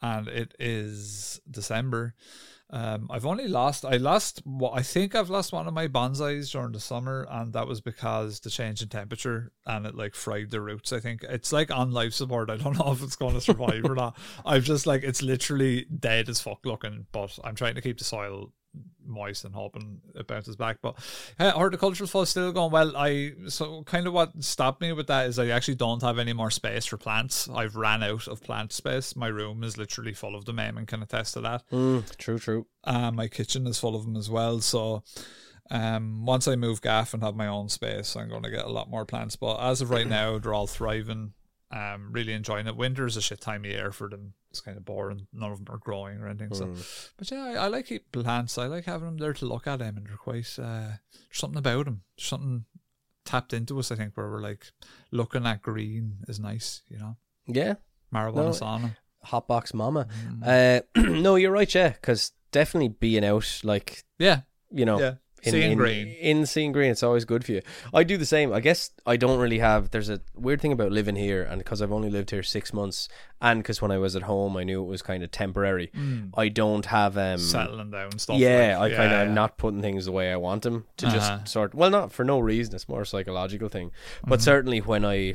and it is December. Um, I've only lost. I lost. What I think I've lost one of my bonsais during the summer, and that was because the change in temperature and it like fried the roots. I think it's like on life support. I don't <laughs> know if it's going to survive or not. I've just like it's literally dead as fuck looking, but I'm trying to keep the soil moist and hoping it bounces back. But uh, horticultural fuzz still going well. I so kind of what stopped me with that is I actually don't have any more space for plants. I've ran out of plant space. My room is literally full of them. and can attest to that. Mm, true, true. Uh, my kitchen is full of them as well. So um, once I move gaff and have my own space, I'm going to get a lot more plants. But as of right <clears throat> now, they're all thriving. Um, really enjoying it. Winter's a shit time of year for them. It's kind of boring. None of them are growing or anything. So, but yeah, I, I like keep plants. I like having them there to look at them, and they're quite. Uh, there's something about them. There's something tapped into us. I think where we're like looking at green is nice. You know, Yeah, marijuana No, sauna. hotbox mama. Uh, <clears throat> no, you're right, yeah, because definitely being out, like Yeah, you know, yeah. In, Seeing in, green. in seeing green, it's always good for you. I do the same. I guess I don't really have. There's a weird thing about living here, and because I've only lived here six months, and because when I was at home, I knew it was kind of temporary. I don't have um. Settling down stuff. Yeah, like, I kind of yeah, not putting things the way I want them to Uh-huh. just sort. Well, not for no reason. It's more a psychological thing. Mm-hmm. But certainly when I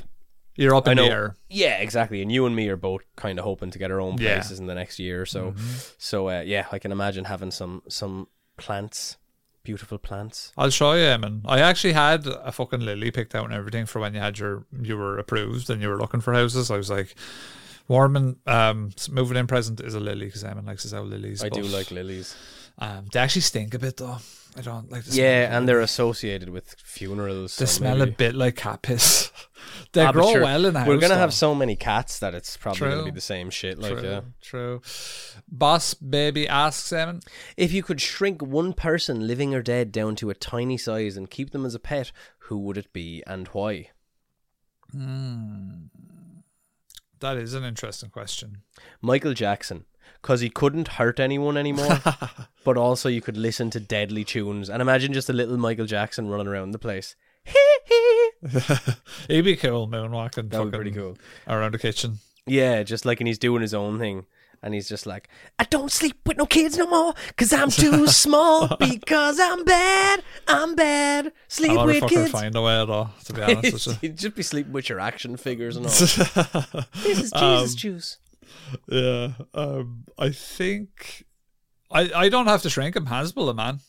You're up in know. the air. Yeah, exactly. And you and me are both kind of hoping to get our own Yeah. Mm-hmm. places in the next year or so. So uh, yeah, I can imagine having some some plants, beautiful plants. I'll show you, Eamon. I actually had a fucking lily picked out and everything for when you had your you were approved and you were looking for houses. I was like, Warman, um, moving in present is a lily because Eamon likes his old lilies. I do like lilies. Um, they actually stink a bit though. I don't like. The Yeah, and they're associated with funerals. they so smell maybe- a bit like cat piss. <laughs> they Ah, grow sure, well in house. We're gonna though. have so many cats that it's probably gonna be the same shit. Like, True, yeah. true. Boss baby asks Eamon. If you could shrink one person, living or dead, down to a tiny size and keep them as a pet, who would it be and why? Hmm. That is an interesting question. Michael Jackson, because he couldn't hurt anyone anymore, <laughs> but also you could listen to deadly tunes and imagine just a little Michael Jackson running around the place. <laughs> He'd be cool moonwalking. That would be pretty cool. Around the kitchen. Yeah, just like and he's doing his own thing. And he's just like, I don't sleep with no kids no more, cause I'm too <laughs> small, because I'm bad, I'm bad, sleep of with kids. find a way though, to be honest you. He'd just be sleeping with your action figures and all. this is Jesus um, juice. Yeah. Um, I think I, I don't have to shrink him. Hasbulla, man.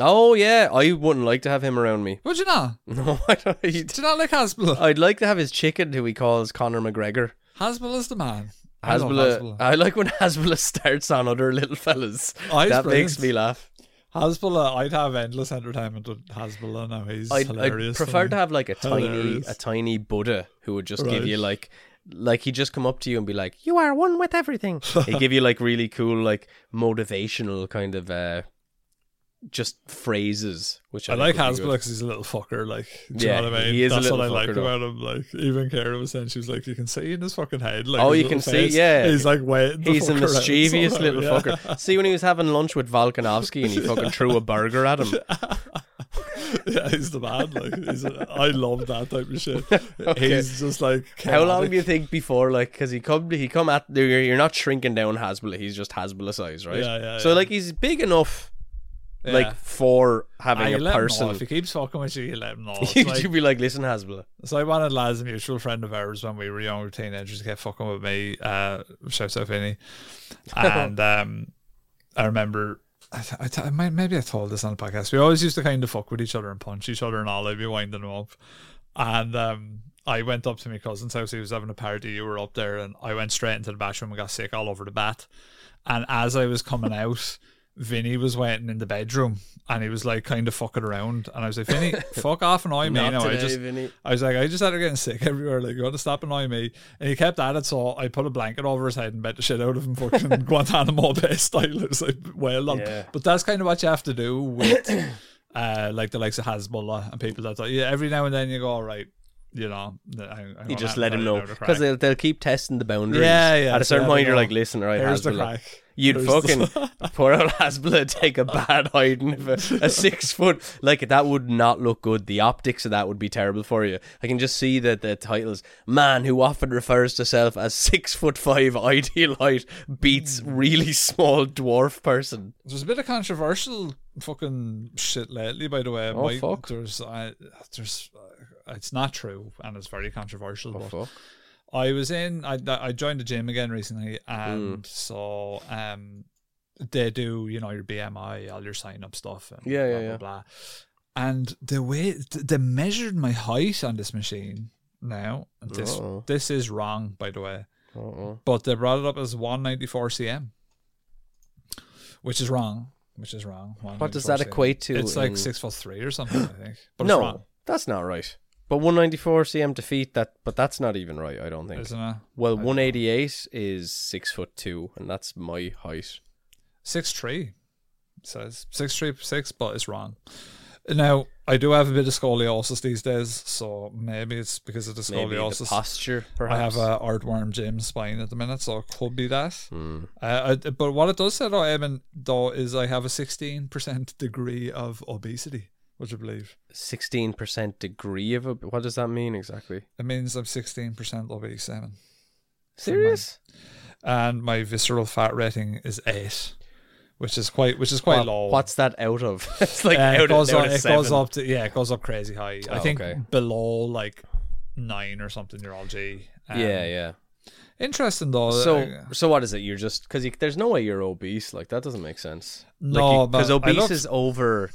Oh yeah, I wouldn't like to have him around me. Would you not? <laughs> No, I don't. Do you not like Hasbulla? I'd like to have his chicken, who he calls Conor McGregor. Hasbulla's the man. I Hasbulla. Hasbulla. I like when <laughs> Hasbulla starts on other little fellas. Oh, that makes me laugh. Hasbulla, I'd have endless entertainment with Hasbulla now. He's I'd, hilarious. I'd prefer to have like a tiny, a tiny Buddha who would just give you like, like he'd just come up to you and be like, "You are one with everything." He'd give you like really cool, like motivational kind of, uh just phrases. Which I, I like would be Hasbulla good. because he's a little fucker. Like, do Yeah, you know what I mean? he is a That's what I like about him. Like, even Kara was saying, she was like, you can see in his fucking head. Like, Oh, you can little see, yeah. He's like waiting. to He's a <laughs> mischievous little yeah. fucker. See when he was having lunch with Volkanovski and he fucking threw a burger at him. <laughs> yeah, <laughs> he's the man. Like, he's a, I love that type of shit. <laughs> He's just like. How long do you think before, like, because he come he come at you're, you're not shrinking down Hasbulla, he's just Hasbulla size, right? Yeah, yeah, So yeah. like he's big enough, Yeah. like for having a person. If he keeps fucking with you, you let him <laughs> know. You'd like- be like, listen, Hasbulla. So I wanted lads, a mutual friend of ours when we were younger teenagers, to get fucking with me. Uh, shouts out Vinny, and um, I remember. I, I, I might, maybe I told this on the podcast. We always used to kind of fuck with each other and punch each other and all. I'd be winding them up, and um, I went up to my cousin's house. He was having a party. You were up there, and I went straight into the bathroom and got sick all over the bat. And as I was coming <laughs> out, Vinny was waiting in the bedroom, and he was like kind of fucking around. And I was like, Vinny, <laughs> fuck off, annoy me. Not now. I today, just, Vinny. I was like, I just had started getting sick <laughs> everywhere. Like, you got to stop annoying me. And he kept at it, so I put a blanket over his head and bet the shit out of him, fucking <laughs> Guantanamo Bay style. It was like well done. Yeah. But that's kind of what you have to do with, <coughs> uh, like the likes of Hasbullah and people that. Yeah, every now and then you go, all right, you know, I, I You just let him know because they'll, they'll keep testing the boundaries. Yeah, yeah, At a certain point, you're like, listen, all right, Here's the crack. You'd Here's fucking <laughs> poor old Hasbulla take a bad hiding if a, a <laughs> six foot like that would not look good. The optics of that would be terrible for you. I can just see that the titles man who often refers to self as six foot five ideal height beats Hmm. really small dwarf person. There's a bit of controversial fucking shit lately, by the way. Oh, Mike, fuck. There's, uh, there's, uh, it's not true, and it's very controversial. but fuck. I was in, I, I joined the gym again recently, and so um, they do, you know, your BMI, all your sign up stuff, and Yeah, blah, yeah, blah, yeah. blah. And the way they measured my height on this machine now, this Uh-oh. this is wrong, by the way, Uh-oh. but they brought it up as 194 cm, which is wrong. Which is wrong. What does 194 that cm. equate to It's like six foot three or something, I think. But No, that's not right. But 194 cm to feet, that but that's not even right. I don't think. isn't it? Well, 188 is six foot two, and that's my height. Six three says six three six, but it's wrong. Now I do have a bit of scoliosis these days, so maybe it's because of the Maybe the scoliosis. posture, I have a artworm Jim spine at the minute, so it could be that. Hmm. Uh, I, but what it does say though, Eamon, though, is I have a sixteen percent degree of obesity. Would you believe? 16% degree of a. What does that mean exactly? It means I'm sixteen percent obese, Eamon, Serious? and my visceral fat rating is eight, which is quite which is quite What- low. What's that out of? <laughs> it's like Uh, out it goes of, out up, it goes up to yeah, it goes up crazy high. I Oh, think okay. below like nine or something. You're all G. Um, yeah, yeah. Interesting though. So, uh, so what is it? You're just because there's no way you're obese. Like that doesn't make sense. No, because I obese looked- is over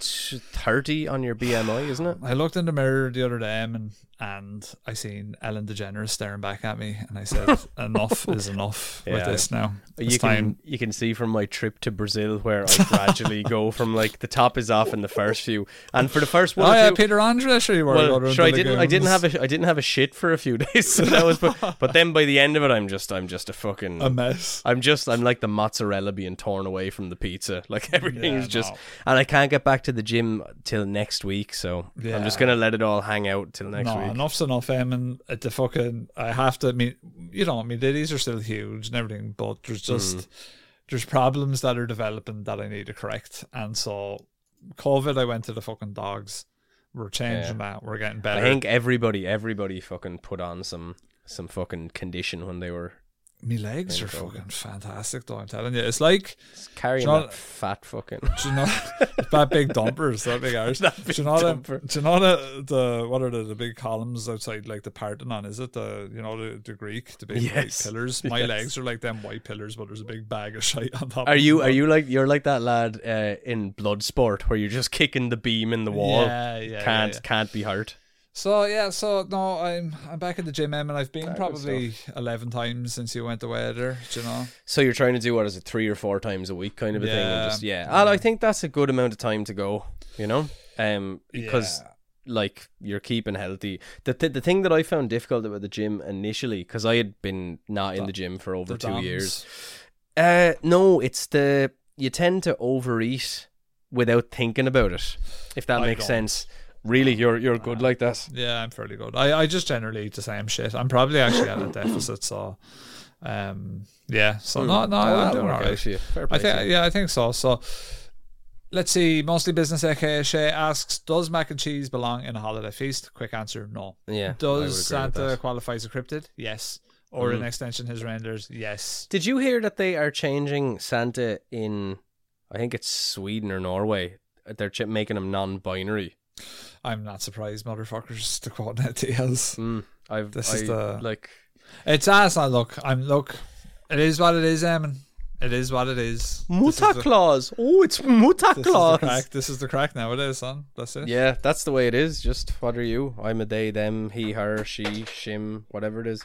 thirty on your BMI, isn't it? I looked in the mirror the other day and and I seen Ellen DeGeneres staring back at me, and I said, <laughs> "Enough is enough with this now. It's you time." can you can see from my trip to Brazil where I <laughs> gradually go from like the top is off in the first few, and for the first one Oh yeah, two, Peter Andre, sure you were. well, sure, I didn't. I didn't have a. I didn't have a shit for a few <laughs> days. So that was. But, but then by the end of it, I'm just. I'm just a fucking. a mess. I'm just. I'm like the mozzarella being torn away from the pizza. Like everything Yeah, is just. no. And I can't get back to the gym till next week. So yeah. I'm just gonna let it all hang out till next no, week. Enough's enough, Em, and at the fucking, I have to. I mean, you know, I mean, the these are still huge and everything, but there's just Mm. there's problems that are developing that I need to correct, and so COVID, I went to the fucking dogs. We're changing that. We're getting better. I think everybody, everybody, fucking put on some some fucking condition when they were my legs are fucking fantastic, though. I'm telling you, it's like carrying Do you know- that fat fucking. Do you know <laughs> that big dumpers, that big arse? That do big you know dumper. the, do you know the, the what are the, the big columns outside like the Parthenon? Is it the you know the, the Greek the big Yes. white pillars? My Yes. legs are like them white pillars, but there's a big bag of shit on top. Are you are you like you're like that lad uh, in Bloodsport where you're just kicking the beam in the wall? Yeah, yeah, yeah, can't yeah. can't be hurt. So yeah, so no, I'm I'm back at the gym, Em, and I've been Ah, probably eleven times since you went away there. Do you know? So you're trying to do what is it, three or four times a week, kind of a thing, and Yeah. just yeah. And I think that's a good amount of time to go. You know, um, because Yeah. like you're keeping healthy. The th- the thing that I found difficult about the gym initially, because I had been not in the gym for over The two DOMs. years. Uh, no, it's the you tend to overeat without thinking about it. If that I makes don't. sense. Really, you're you're good like that. Yeah, I'm fairly good. I, I just generally eat the same shit. I'm probably actually at a deficit, so um yeah. So no no Oh, I'm doing work all out right. for you. I think yeah, I think so. So let's see. Mostly business aka Shay asks, Does mac and cheese belong in a holiday feast? Quick answer, no. Yeah, I would agree Does Santa that. qualify as a cryptid? Yes. Or Mm. an extension his renders? Yes. Did you hear that they are changing Santa in, I think it's Sweden or Norway? They're ch- making him non-binary. I'm not surprised, motherfuckers, <laughs> to quote Nate Diaz. Mm, I've This I, is the- like It's ass I look. I'm look it is what it is, Eamon. It is what it is. Muta the- Oh, it's Muta This is the crack. This is the crack nowadays, son. That's it. Yeah, that's the way it is. Just what are you? I'm a they, them, he, her, she, shim, whatever it is.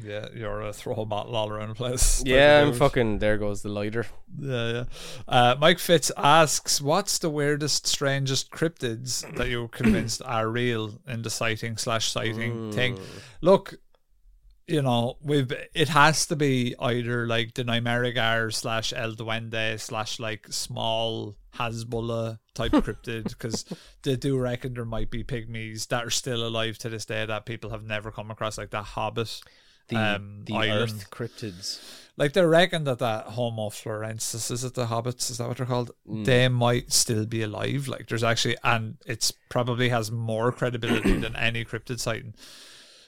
Yeah, you're a throw bottle all around the place. <laughs> Yeah, I'm fucking. There goes the lighter. Yeah, yeah. Uh, Mike Fitz asks, "What's the weirdest, strangest cryptids that you're <clears throat> convinced are real in the sighting slash sighting thing?" Look, you know, we've it has to be either like the Nimerigar slash El Duende slash like small Hasbullah type <laughs> cryptid because they do reckon there might be pygmies that are still alive to this day that people have never come across, like the Hobbit. The um, the island. Earth cryptids. Like they reckon that that Homo florensis is it the hobbits? Is that what they're called? They might still be alive. Like there's actually, and it's probably has more credibility than any cryptid sighting.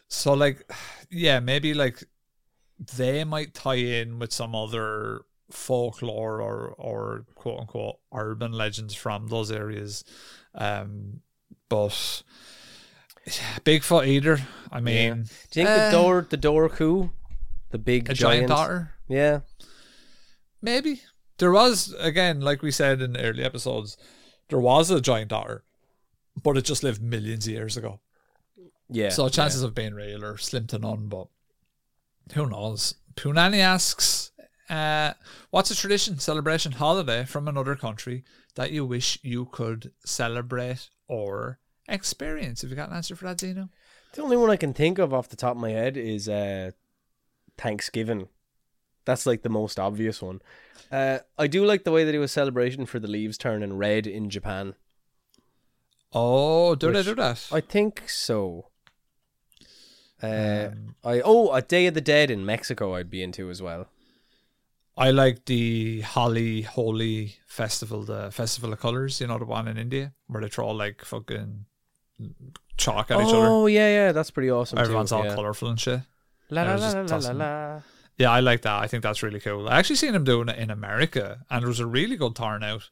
So like, yeah, maybe like they might tie in with some other folklore or or quote unquote urban legends from those areas. Um, but yeah, Bigfoot either. I mean, Do you think uh, the door, the Dobhar-chú, the big a giant, giant otter? Yeah, Maybe there was again, like we said in early episodes, there was a giant otter, but it just lived millions of years ago. yeah. so chances of being real are slim to none. But who knows? Punani asks, uh, "What's a tradition, celebration, holiday from another country that you wish you could celebrate or experience?" Have you got an answer for that, Zeno? The only one I can think of off the top of my head is uh, Thanksgiving. That's like the most obvious one. Uh, I do like the way that it was celebration for the leaves turning red in Japan. Oh, do they do that? I think so. Uh, Um, I oh, a Day of the Dead in Mexico. I'd be into as well. I like the Holly Holy Festival, the Festival of Colors. You know the one in India where they throw like fucking chalk at each other. Oh yeah, yeah, that's pretty awesome. Everyone's too, all yeah. colorful and shit. La la la la la la. Yeah, I like that. I think that's really cool. I actually seen him doing it in America, and there was a really good turnout.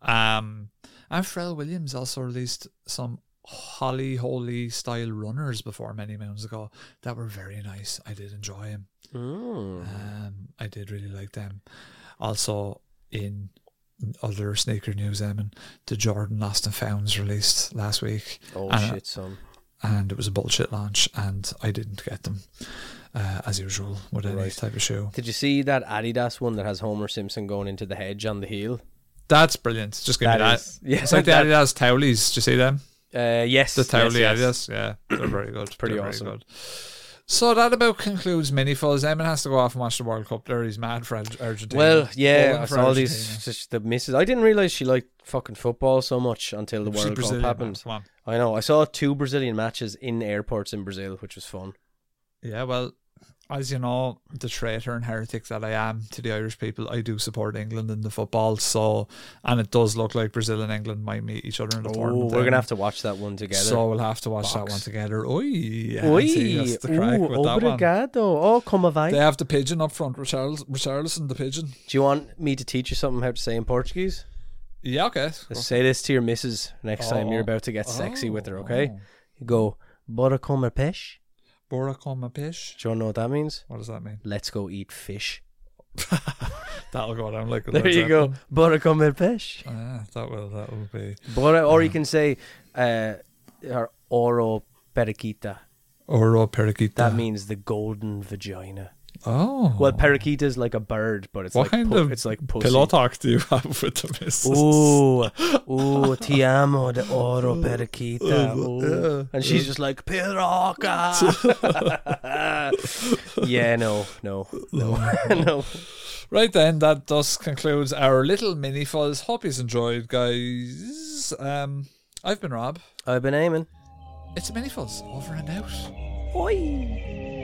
Um, and Pharrell Williams also released some Holly Holy style runners before many moons ago that were very nice. I did enjoy them. Mm. Um, I did really like them. Also, in other sneaker news, Eamon, the Jordan Lost and Founds released last week. Oh And, shit, son. and it was a bullshit launch, and I didn't get them. Uh, as usual with any Right. type of shoe. Did you see that Adidas one that has Homer Simpson going into the hedge on the heel? That's brilliant. Just give That me that. is- <laughs> yeah, it's like the that- Adidas Towlies. Do you see them? Uh, yes, The yes, Towley yes. Adidas. Yeah, they're very good. pretty They're very awesome. good. So that about concludes mini fuzz. Eamon has to go off and watch the World Cup. There, he's mad for Ar- Argentina. Well, yeah, for Argentina. these the misses. I didn't realize she liked fucking football so much until the She's World Cup Brazilian, man. happened. I know. I saw two Brazilian matches in airports in Brazil, which was fun. Yeah, well, as you know, the traitor and heretic that I am to the Irish people, I do support England in the football. So, and it does look like Brazil and England might meet each other in the Oh, tournament. we're gonna have to watch that one together. So we'll have to watch that one together. Oi, yeah, Oi, see, that's the crack ooh, with that one. obrigado. Oh, come vai. They have the pigeon up front, Richarlis- Richarlison, the pigeon. Do you want me to teach you something how to say in Portuguese? Yeah, okay. Just say this to your missus next time you're Oh. about to get sexy with her, okay? Oh. You go, bora comer peixe. Bora come a pish. Do you want to know what that means? What does that mean? Let's go eat fish. <laughs> That'll go down like a There you go. Zeppelin. Bora comer peixe. Ah, that will that will be Bora, or you can say, uh, or oro periquita. Oro periquita. That means the golden vagina. Oh. Well, periquita is like a bird, but it's what like kind pu- of it's like pussy. pillow talk do you have <laughs> with the missus? Ooh, ooh, <laughs> ti amo de oro periquita. <laughs> Ooh. And she's just like, piroca. yeah, no, no, no, no. Right then, that thus concludes our little mini fuzz. Hope you enjoyed, guys. Um, I've been Rob. I've been Eamon. It's a mini fuzz. Over and out. We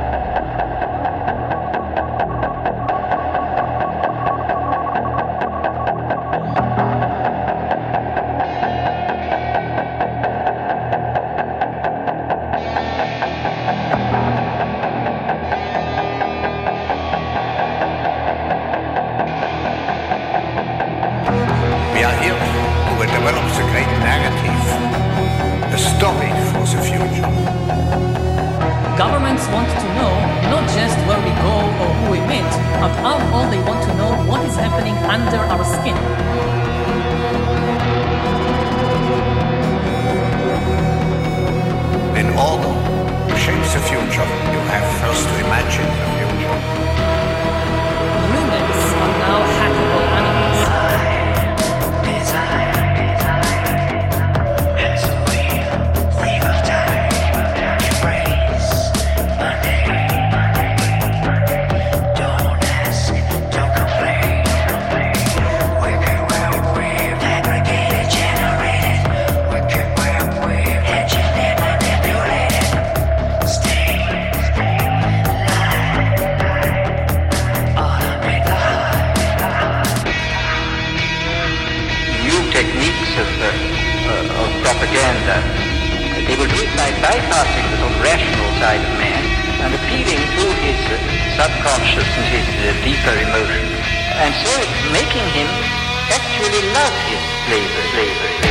above all they want to know what is happening under our skin. In order to shape the future, you have first to imagine the future. Propaganda. They will do it by bypassing the sort of rational side of man and appealing to his uh, subconscious and his uh, deeper emotions. And so making him actually love his flavor, flavor,